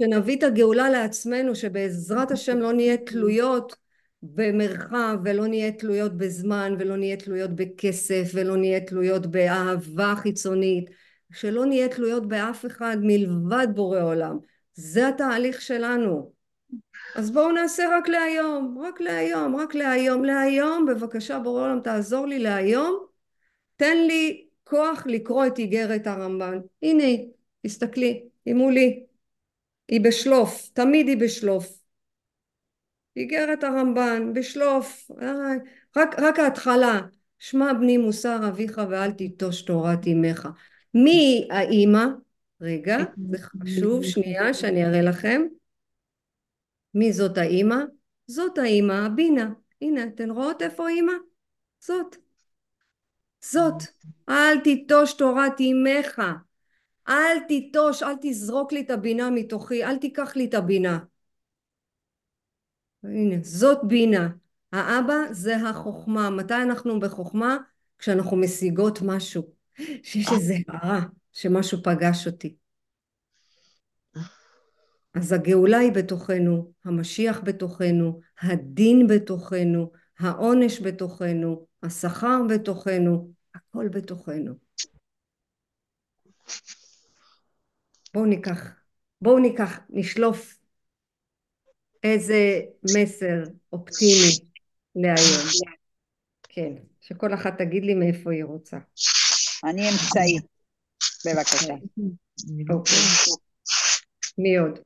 שנביא את הגאולה לעצמנו, שבעזרת השם לא נהיה תלויות במרחב ולא נהיה תלויות בזמן ולא נהיה תלויות בכסף ולא נהיה תלויות באהבה חיצונית, שלא נהיה תלויות באף אחד מלבד בורא עולם. זה התהליך שלנו. אז בואו נעשה רק להיום, רק להיום, רק להיום, להיום, בבקשה בורא עולם תעזור לי להיום, תן לי כוח לקרוא את איגרת הרמב"ן. הנה היא, תסתכלי, היא מולי. היא בשלוף, תמיד היא בשלוף. איגרת הרמב"ן, בשלוף, רק, רק ההתחלה. שמע בני מוסר אביך ואל תיטוש תורת אמך. מי האימא? רגע, זה חשוב, שנייה שאני אראה לכם. מי זאת האימא? זאת האימא, הבינה. הנה, אתן רואות איפה האימא? זאת. זאת. אל תיטוש תורת אמך. אל תיטוש, אל תזרוק לי את הבינה מתוכי, אל תיקח לי את הבינה. הנה, זאת בינה. האבא זה החוכמה. מתי אנחנו בחוכמה? כשאנחנו משיגות משהו. שיש איזה הערה שמשהו פגש אותי. אז הגאולה היא בתוכנו, המשיח בתוכנו, הדין בתוכנו, העונש בתוכנו, השכר בתוכנו, הכל בתוכנו. בואו ניקח, בואו ניקח, נשלוף איזה מסר אופטימי להיום. כן, שכל אחת תגיד לי מאיפה היא רוצה. אני אמצעי, בבקשה. אוקיי. מי עוד?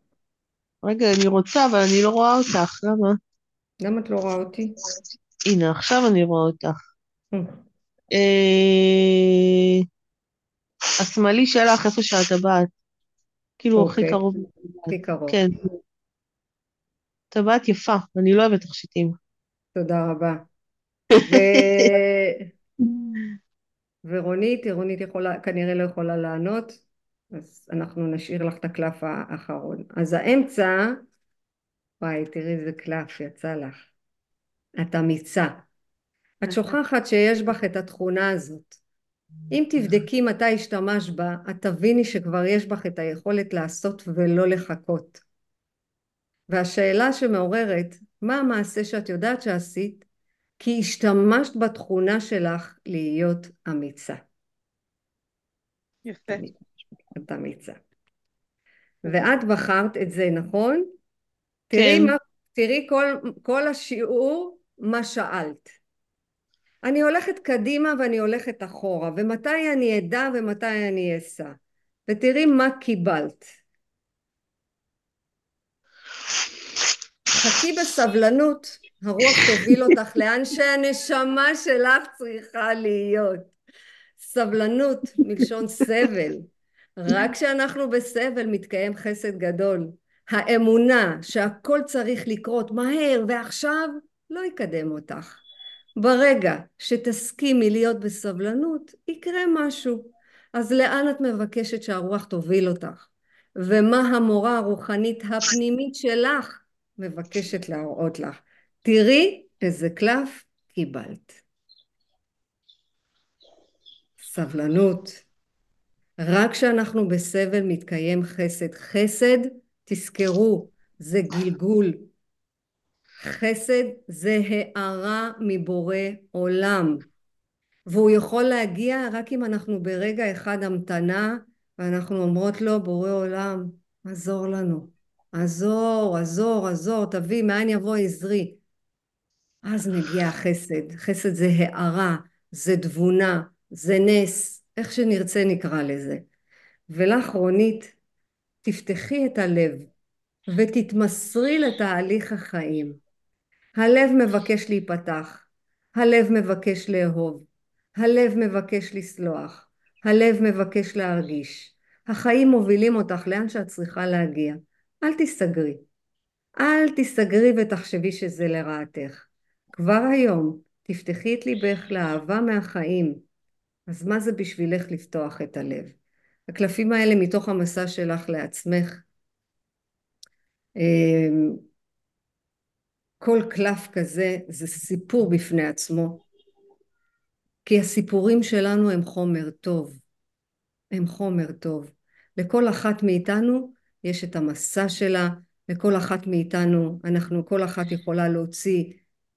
רגע, אני רוצה, אבל אני לא רואה אותך, למה? למה את לא רואה אותי? הנה, עכשיו אני רואה אותך. אה. אה, השמאלי שלך, איפה שאת טבעת. כאילו, הכי אוקיי. קרוב. הכי קרוב. כן. טבעת יפה, אני לא אוהבת תכשיטים. תודה רבה. ו... ורונית, רונית יכולה, כנראה לא יכולה לענות, אז אנחנו נשאיר לך את הקלף האחרון. אז האמצע, וואי, תראי איזה קלף יצא לך. את אמיצה. את שוכחת שיש בך את התכונה הזאת. אם תבדקי מתי השתמש בה, את תביני שכבר יש בך את היכולת לעשות ולא לחכות. והשאלה שמעוררת, מה המעשה שאת יודעת שעשית? כי השתמשת בתכונה שלך להיות אמיצה. יפה. את אמיצה. ואת בחרת את זה, נכון? תראי, כן. מה, תראי כל, כל השיעור, מה שאלת. אני הולכת קדימה ואני הולכת אחורה, ומתי אני אדע ומתי אני אסע. ותראי מה קיבלת. חכי בסבלנות, הרוח תוביל אותך לאן שהנשמה שלך צריכה להיות. סבלנות מלשון סבל. רק כשאנחנו בסבל מתקיים חסד גדול. האמונה שהכל צריך לקרות מהר ועכשיו לא יקדם אותך. ברגע שתסכימי להיות בסבלנות, יקרה משהו. אז לאן את מבקשת שהרוח תוביל אותך? ומה המורה הרוחנית הפנימית שלך מבקשת להראות לך? תראי איזה קלף קיבלת. סבלנות. רק כשאנחנו בסבל מתקיים חסד. חסד, תזכרו, זה גלגול. חסד זה הארה מבורא עולם. והוא יכול להגיע רק אם אנחנו ברגע אחד המתנה ואנחנו אומרות לו בורא עולם עזור לנו עזור עזור עזור תביא מאין יבוא עזרי אז מגיע החסד חסד זה הארה זה תבונה זה נס איך שנרצה נקרא לזה ולך רונית תפתחי את הלב ותתמסרי לתהליך החיים הלב מבקש להיפתח הלב מבקש לאהוב הלב מבקש לסלוח, הלב מבקש להרגיש. החיים מובילים אותך לאן שאת צריכה להגיע. אל תיסגרי. אל תיסגרי ותחשבי שזה לרעתך. כבר היום תפתחי את ליבך לאהבה מהחיים. אז מה זה בשבילך לפתוח את הלב? הקלפים האלה מתוך המסע שלך לעצמך. אמ, כל קלף כזה זה סיפור בפני עצמו. כי הסיפורים שלנו הם חומר טוב. הם חומר טוב. לכל אחת מאיתנו יש את המסע שלה, לכל אחת מאיתנו, אנחנו, כל אחת יכולה להוציא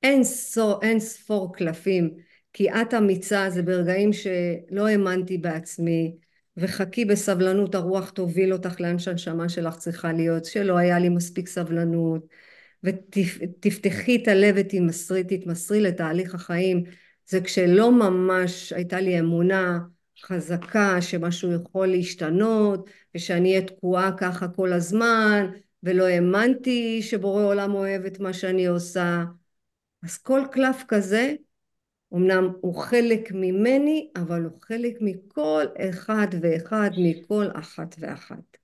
אין, סור, אין ספור קלפים, כי את אמיצה, זה ברגעים שלא האמנתי בעצמי, וחכי בסבלנות, הרוח תוביל אותך לאן שהנשמה שלך צריכה להיות, שלא היה לי מספיק סבלנות, ותפתחי את הלב ותתמסרי, תתמסרי לתהליך החיים. זה כשלא ממש הייתה לי אמונה חזקה שמשהו יכול להשתנות, ושאני אהיה תקועה ככה כל הזמן, ולא האמנתי שבורא עולם אוהב את מה שאני עושה. אז כל קלף כזה, אמנם הוא חלק ממני, אבל הוא חלק מכל אחד ואחד, מכל אחת ואחת.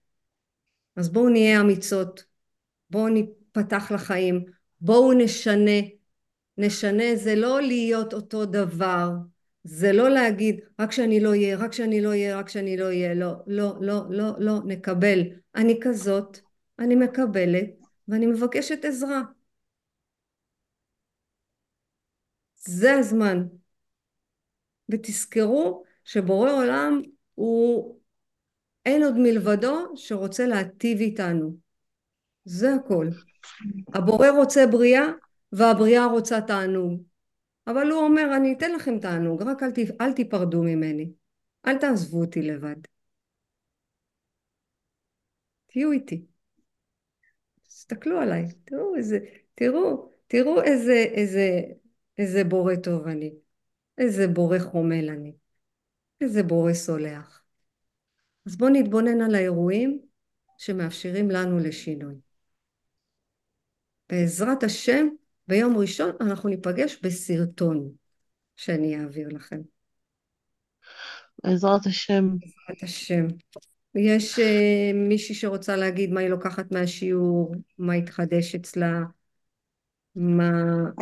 אז בואו נהיה אמיצות, בואו ניפתח לחיים, בואו נשנה. נשנה זה לא להיות אותו דבר, זה לא להגיד רק שאני לא אהיה, רק שאני לא אהיה, רק שאני לא אהיה, לא, לא, לא, לא, לא, נקבל. אני כזאת, אני מקבלת, ואני מבקשת עזרה. זה הזמן. ותזכרו שבורא עולם הוא אין עוד מלבדו שרוצה להטיב איתנו. זה הכל. הבורא רוצה בריאה והבריאה רוצה תענוג. אבל הוא אומר אני אתן לכם תענוג רק אל, ת, אל תיפרדו ממני. אל תעזבו אותי לבד. תהיו איתי. תסתכלו עליי, תראו איזה, תראו, תראו איזה, איזה, איזה בורא טוב אני, איזה בורא חומל אני, איזה בורא סולח. אז בואו נתבונן על האירועים שמאפשרים לנו לשינוי. בעזרת השם, ביום ראשון אנחנו ניפגש בסרטון שאני אעביר לכם. בעזרת השם. בעזרת השם. יש uh, מישהי שרוצה להגיד מה היא לוקחת מהשיעור, מה התחדש אצלה, מה...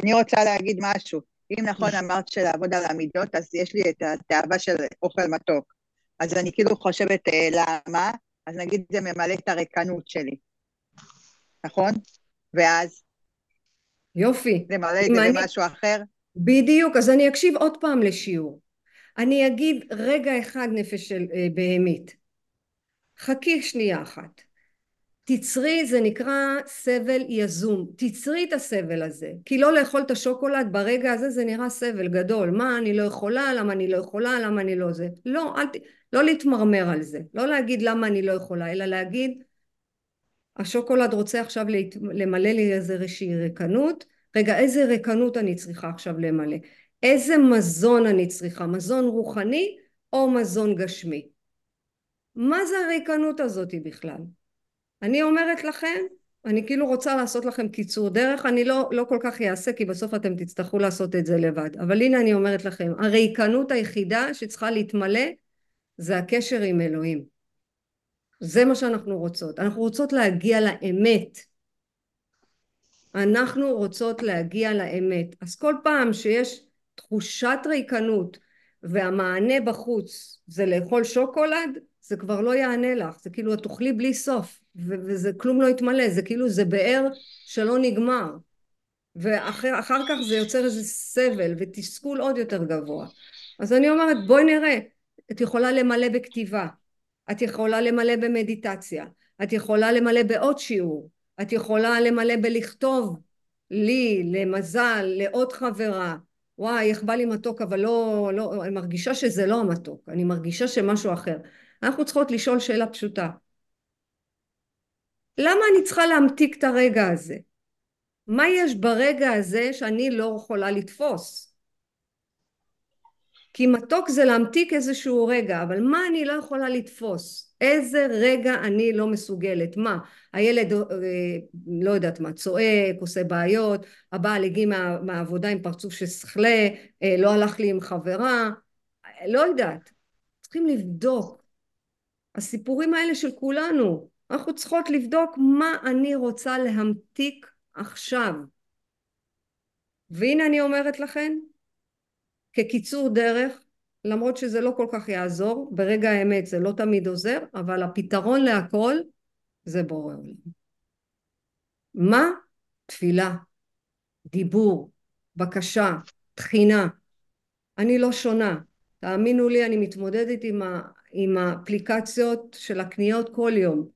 אני רוצה להגיד משהו. אם נכון אמרת שלעבוד על המידות, אז יש לי את התאווה של אוכל מתוק. אז אני כאילו חושבת אה, למה, אז נגיד זה ממלא את הריקנות שלי, נכון? ואז? יופי. זה מלא את זה במשהו אחר? בדיוק, אז אני אקשיב עוד פעם לשיעור. אני אגיד רגע אחד נפש של אה, בהמית. חכי שנייה אחת. תצרי זה נקרא סבל יזום, תצרי את הסבל הזה, כי לא לאכול את השוקולד ברגע הזה זה נראה סבל גדול, מה אני לא יכולה, למה אני לא יכולה, למה אני לא זה, לא, אל ת... לא להתמרמר על זה, לא להגיד למה אני לא יכולה, אלא להגיד השוקולד רוצה עכשיו למלא לי איזושהי ריקנות, רגע איזה ריקנות אני צריכה עכשיו למלא, איזה מזון אני צריכה, מזון רוחני או מזון גשמי, מה זה הריקנות הזאתי בכלל? אני אומרת לכם, אני כאילו רוצה לעשות לכם קיצור דרך, אני לא, לא כל כך אעשה כי בסוף אתם תצטרכו לעשות את זה לבד, אבל הנה אני אומרת לכם, הריקנות היחידה שצריכה להתמלא זה הקשר עם אלוהים. זה מה שאנחנו רוצות. אנחנו רוצות להגיע לאמת. אנחנו רוצות להגיע לאמת. אז כל פעם שיש תחושת ריקנות והמענה בחוץ זה לאכול שוקולד, זה כבר לא יענה לך, זה כאילו את תאכלי בלי סוף, וזה כלום לא יתמלא, זה כאילו זה באר שלא נגמר, ואחר כך זה יוצר איזה סבל ותסכול עוד יותר גבוה. אז אני אומרת בואי נראה, את יכולה למלא בכתיבה, את יכולה למלא במדיטציה, את יכולה למלא בעוד שיעור, את יכולה למלא בלכתוב לי, למזל, לעוד חברה, וואי איך בא לי מתוק אבל לא, לא, אני מרגישה שזה לא המתוק, אני מרגישה שמשהו אחר. אנחנו צריכות לשאול שאלה פשוטה. למה אני צריכה להמתיק את הרגע הזה? מה יש ברגע הזה שאני לא יכולה לתפוס? כי מתוק זה להמתיק איזשהו רגע, אבל מה אני לא יכולה לתפוס? איזה רגע אני לא מסוגלת? מה? הילד, אה, לא יודעת מה, צועק, עושה בעיות, הבעל הגיע מה, מהעבודה עם פרצוף ששכלה, אה, לא הלך לי עם חברה, לא יודעת. צריכים לבדוק הסיפורים האלה של כולנו. אנחנו צריכות לבדוק מה אני רוצה להמתיק עכשיו. והנה אני אומרת לכם, כקיצור דרך, למרות שזה לא כל כך יעזור, ברגע האמת זה לא תמיד עוזר, אבל הפתרון להכל זה בורא עולם. מה? תפילה, דיבור, בקשה, תחינה. אני לא שונה. תאמינו לי, אני מתמודדת עם, ה, עם האפליקציות של הקניות כל יום.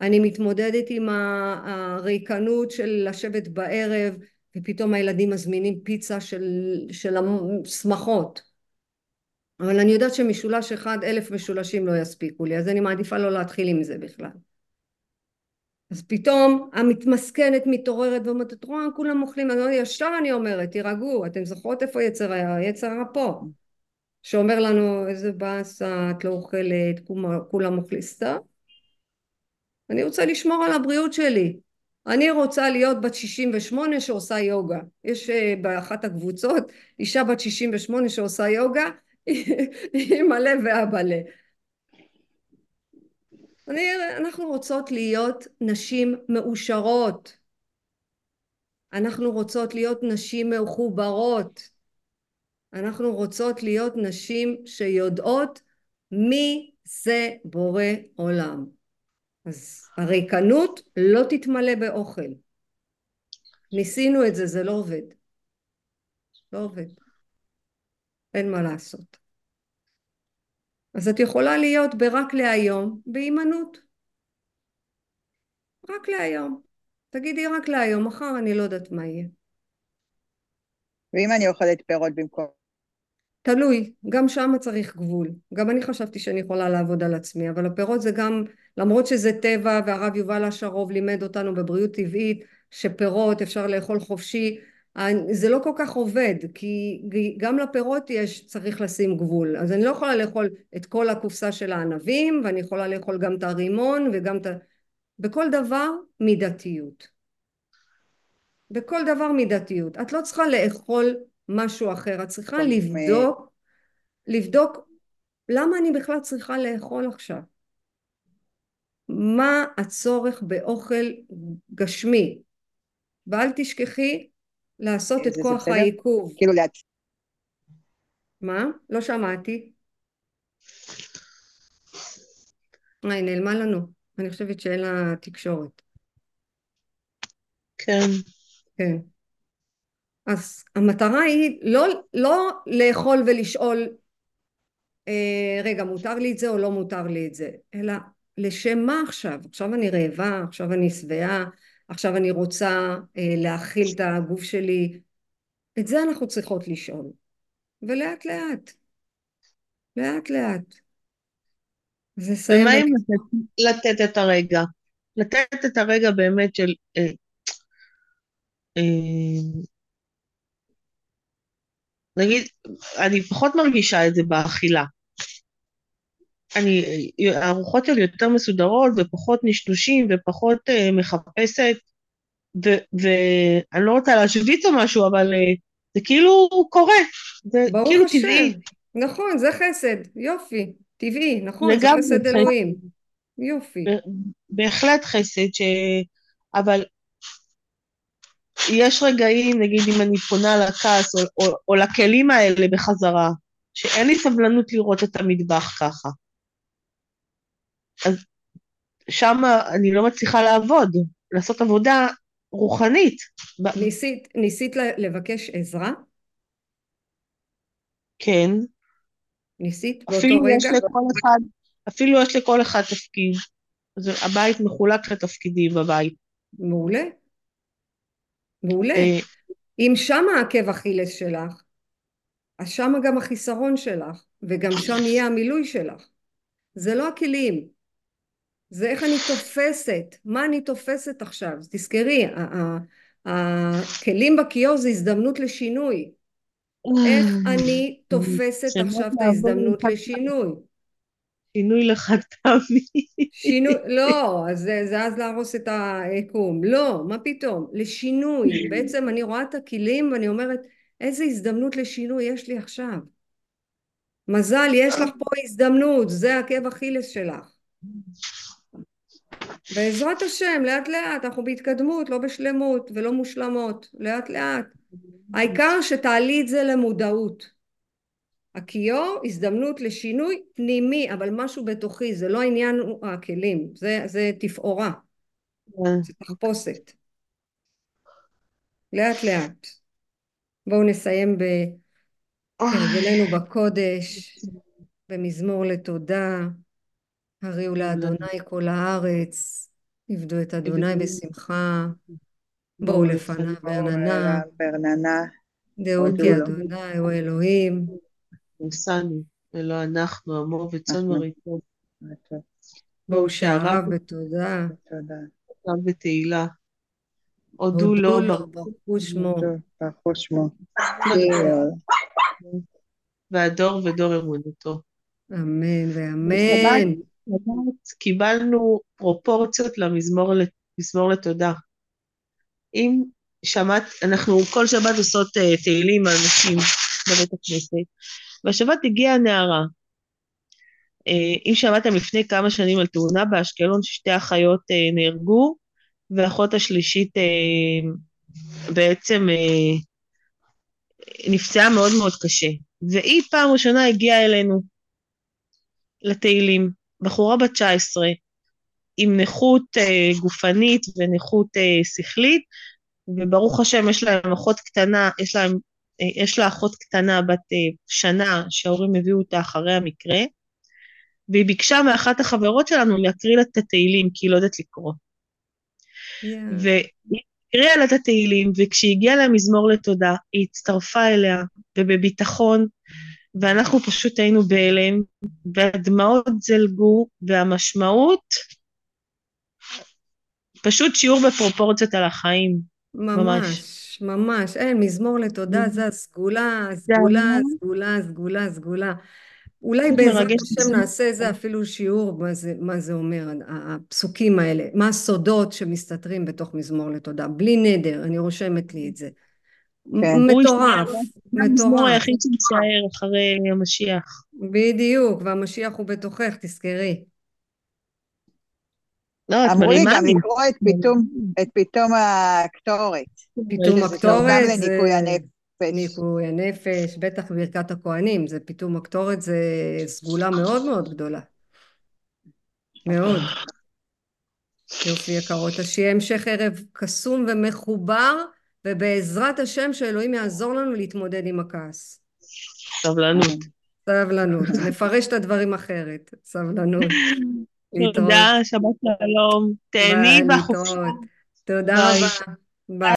אני מתמודדת עם הריקנות של לשבת בערב ופתאום הילדים מזמינים פיצה של, של השמחות אבל אני יודעת שמשולש אחד אלף משולשים לא יספיקו לי אז אני מעדיפה לא להתחיל עם זה בכלל. אז פתאום המתמסכנת מתעוררת ואומרת את רואה כולם אוכלים. אז ישר אני אומרת תירגעו אתם זוכרות איפה יצר היצר פה שאומר לנו איזה באסה את לא אוכלת כולם אוכלים סתם. אני רוצה לשמור על הבריאות שלי אני רוצה להיות בת 68 שעושה יוגה. יש אה, באחת הקבוצות אישה בת 68 שעושה יוגה היא מלא ואבא לה אני, אנחנו רוצות להיות נשים מאושרות. אנחנו רוצות להיות נשים מחוברות. אנחנו רוצות להיות נשים שיודעות מי זה בורא עולם אז הריקנות לא תתמלא באוכל. ניסינו את זה זה לא עובד. לא עובד. אין מה לעשות. אז את יכולה להיות ברק להיום בהימנעות. רק להיום. תגידי רק להיום מחר אני לא יודעת מה יהיה. ואם אני אוכלת פירות במקום תלוי, גם שם צריך גבול. גם אני חשבתי שאני יכולה לעבוד על עצמי, אבל הפירות זה גם, למרות שזה טבע, והרב יובל אשרוב לימד אותנו בבריאות טבעית, שפירות אפשר לאכול חופשי, זה לא כל כך עובד, כי גם לפירות יש, צריך לשים גבול. אז אני לא יכולה לאכול את כל הקופסה של הענבים, ואני יכולה לאכול גם את הרימון וגם את ה... בכל דבר מידתיות. בכל דבר מידתיות. את לא צריכה לאכול משהו אחר, את צריכה לבדוק, לבדוק למה אני בכלל צריכה לאכול עכשיו? מה הצורך באוכל גשמי? ואל תשכחי לעשות את כוח העיכוב. כאילו לעצ... מה? לא שמעתי. אה, היא נעלמה לנו. אני חושבת שאין לה תקשורת. כן. כן. אז המטרה היא לא, לא לאכול ולשאול אה, רגע מותר לי את זה או לא מותר לי את זה אלא לשם מה עכשיו? עכשיו אני רעבה עכשיו אני שבעה עכשיו אני רוצה אה, להאכיל את הגוף שלי. את זה אנחנו צריכות לשאול. ולאט לאט. לאט לאט. ומה אם לתת, לתת את הרגע? לתת את הרגע באמת של אה, אה, נגיד, אני פחות מרגישה את זה באכילה. אני, הארוחות שלי יותר מסודרות ופחות נשנושים ופחות uh, מחפשת, ואני לא רוצה להשוויץ או משהו, אבל uh, זה כאילו קורה, זה כאילו השם. טבעי. נכון, זה חסד, יופי, טבעי, נכון, זה חסד אלוהים. יופי. בהחלט חסד, ש... אבל יש רגעים, נגיד אם אני פונה לכעס או, או, או לכלים האלה בחזרה, שאין לי סבלנות לראות את המטבח ככה. אז שם אני לא מצליחה לעבוד, לעשות עבודה רוחנית. ניסית, ניסית לבקש עזרה? כן. ניסית באותו רגע? יש לכל אחד, אפילו יש לכל אחד תפקיד. אז הבית מחולק לתפקידים בבית. מעולה. מעולה. אה, אם שם העקב אכילס שלך, אז שם גם החיסרון שלך, וגם שם יהיה המילוי שלך. זה לא הכלים, זה איך אני תופסת, מה אני תופסת עכשיו. תזכרי, הכלים בכיור זה הזדמנות לשינוי. איך אני תופסת עכשיו את ההזדמנות לשינוי. שינוי לחד פעמי. שינוי, לא, זה, זה אז להרוס את היקום. לא, מה פתאום? לשינוי. בעצם אני רואה את הכלים ואני אומרת, איזה הזדמנות לשינוי יש לי עכשיו. מזל, יש לך פה הזדמנות, זה עקב אכילס שלך. בעזרת השם, לאט לאט, אנחנו בהתקדמות, לא בשלמות ולא מושלמות, לאט לאט. העיקר שתעלי את זה למודעות. הכיור הזדמנות לשינוי פנימי אבל משהו בתוכי זה לא העניין הכלים זה, זה תפאורה. זה תחפושת לאט לאט בואו נסיים בהרגלנו בקודש במזמור לתודה הריעו לאדוני כל הארץ עבדו את אדוני בשמחה, בואו לפניו בעננה, ברננה, דעו כי אדוני הוא אלוהים. ניסנו, ולא אנחנו, עמו וצאן מרעיתו. בואו שעריו בתודה, תודה. בתהילה. הודו לו, ברכו שמו. ברכו שמו. והדור ודור אמונתו. אמן ואמן. קיבלנו פרופורציות למזמור מזמור לתודה. אם שמעת, אנחנו כל שבת עושות אה, תהילים על נשים בבית הכנסת, והשבת הגיעה נערה. אה, אם שמעתם לפני כמה שנים על תאונה באשקלון ששתי אחיות אה, נהרגו, והאחות השלישית בעצם נפצעה מאוד מאוד קשה. והיא פעם ראשונה הגיעה אלינו לתהילים. בחורה בת 19 עם נכות uh, גופנית ונכות uh, שכלית, וברוך השם יש להם אחות קטנה, יש, להם, uh, יש לה אחות קטנה בת uh, שנה שההורים הביאו אותה אחרי המקרה, והיא ביקשה מאחת החברות שלנו להקריא לה את התהילים, כי היא לא יודעת לקרוא. Yeah. והיא הקריאה לה את התהילים, וכשהיא הגיעה למזמור לתודה, היא הצטרפה אליה, ובביטחון, ואנחנו פשוט היינו בהלם, והדמעות זלגו, והמשמעות, פשוט שיעור בפרופורציות על החיים. ממש, ממש, ממש. אין, מזמור לתודה זה הסגולה, הסגולה, הסגולה, הסגולה, הסגולה. אולי בעזרת השם נעשה איזה אפילו שיעור מה זה, מה זה אומר, הפסוקים האלה, מה הסודות שמסתתרים בתוך מזמור לתודה, בלי נדר, אני רושמת לי את זה. כן. מטורף, מטורף. המזמור היחיד שיישאר אחרי המשיח. בדיוק, והמשיח הוא בתוכך, תזכרי. לא, אמרו לי גם לקרוא את פתאום, את פתאום הקטורת. פתאום הקטורת זה... גם לניקוי הנפש. ניקוי הנפש, בטח ברכת הכוהנים, זה פתאום הקטורת, זה סגולה מאוד מאוד גדולה. מאוד. יופי יקרות, אז שיהיה המשך ערב קסום ומחובר. ובעזרת השם שאלוהים יעזור לנו להתמודד עם הכעס. סבלנות. סבלנות, נפרש את הדברים אחרת, סבלנות. תודה, שבת שלום, תהני בחופשה. תודה רבה. ביי.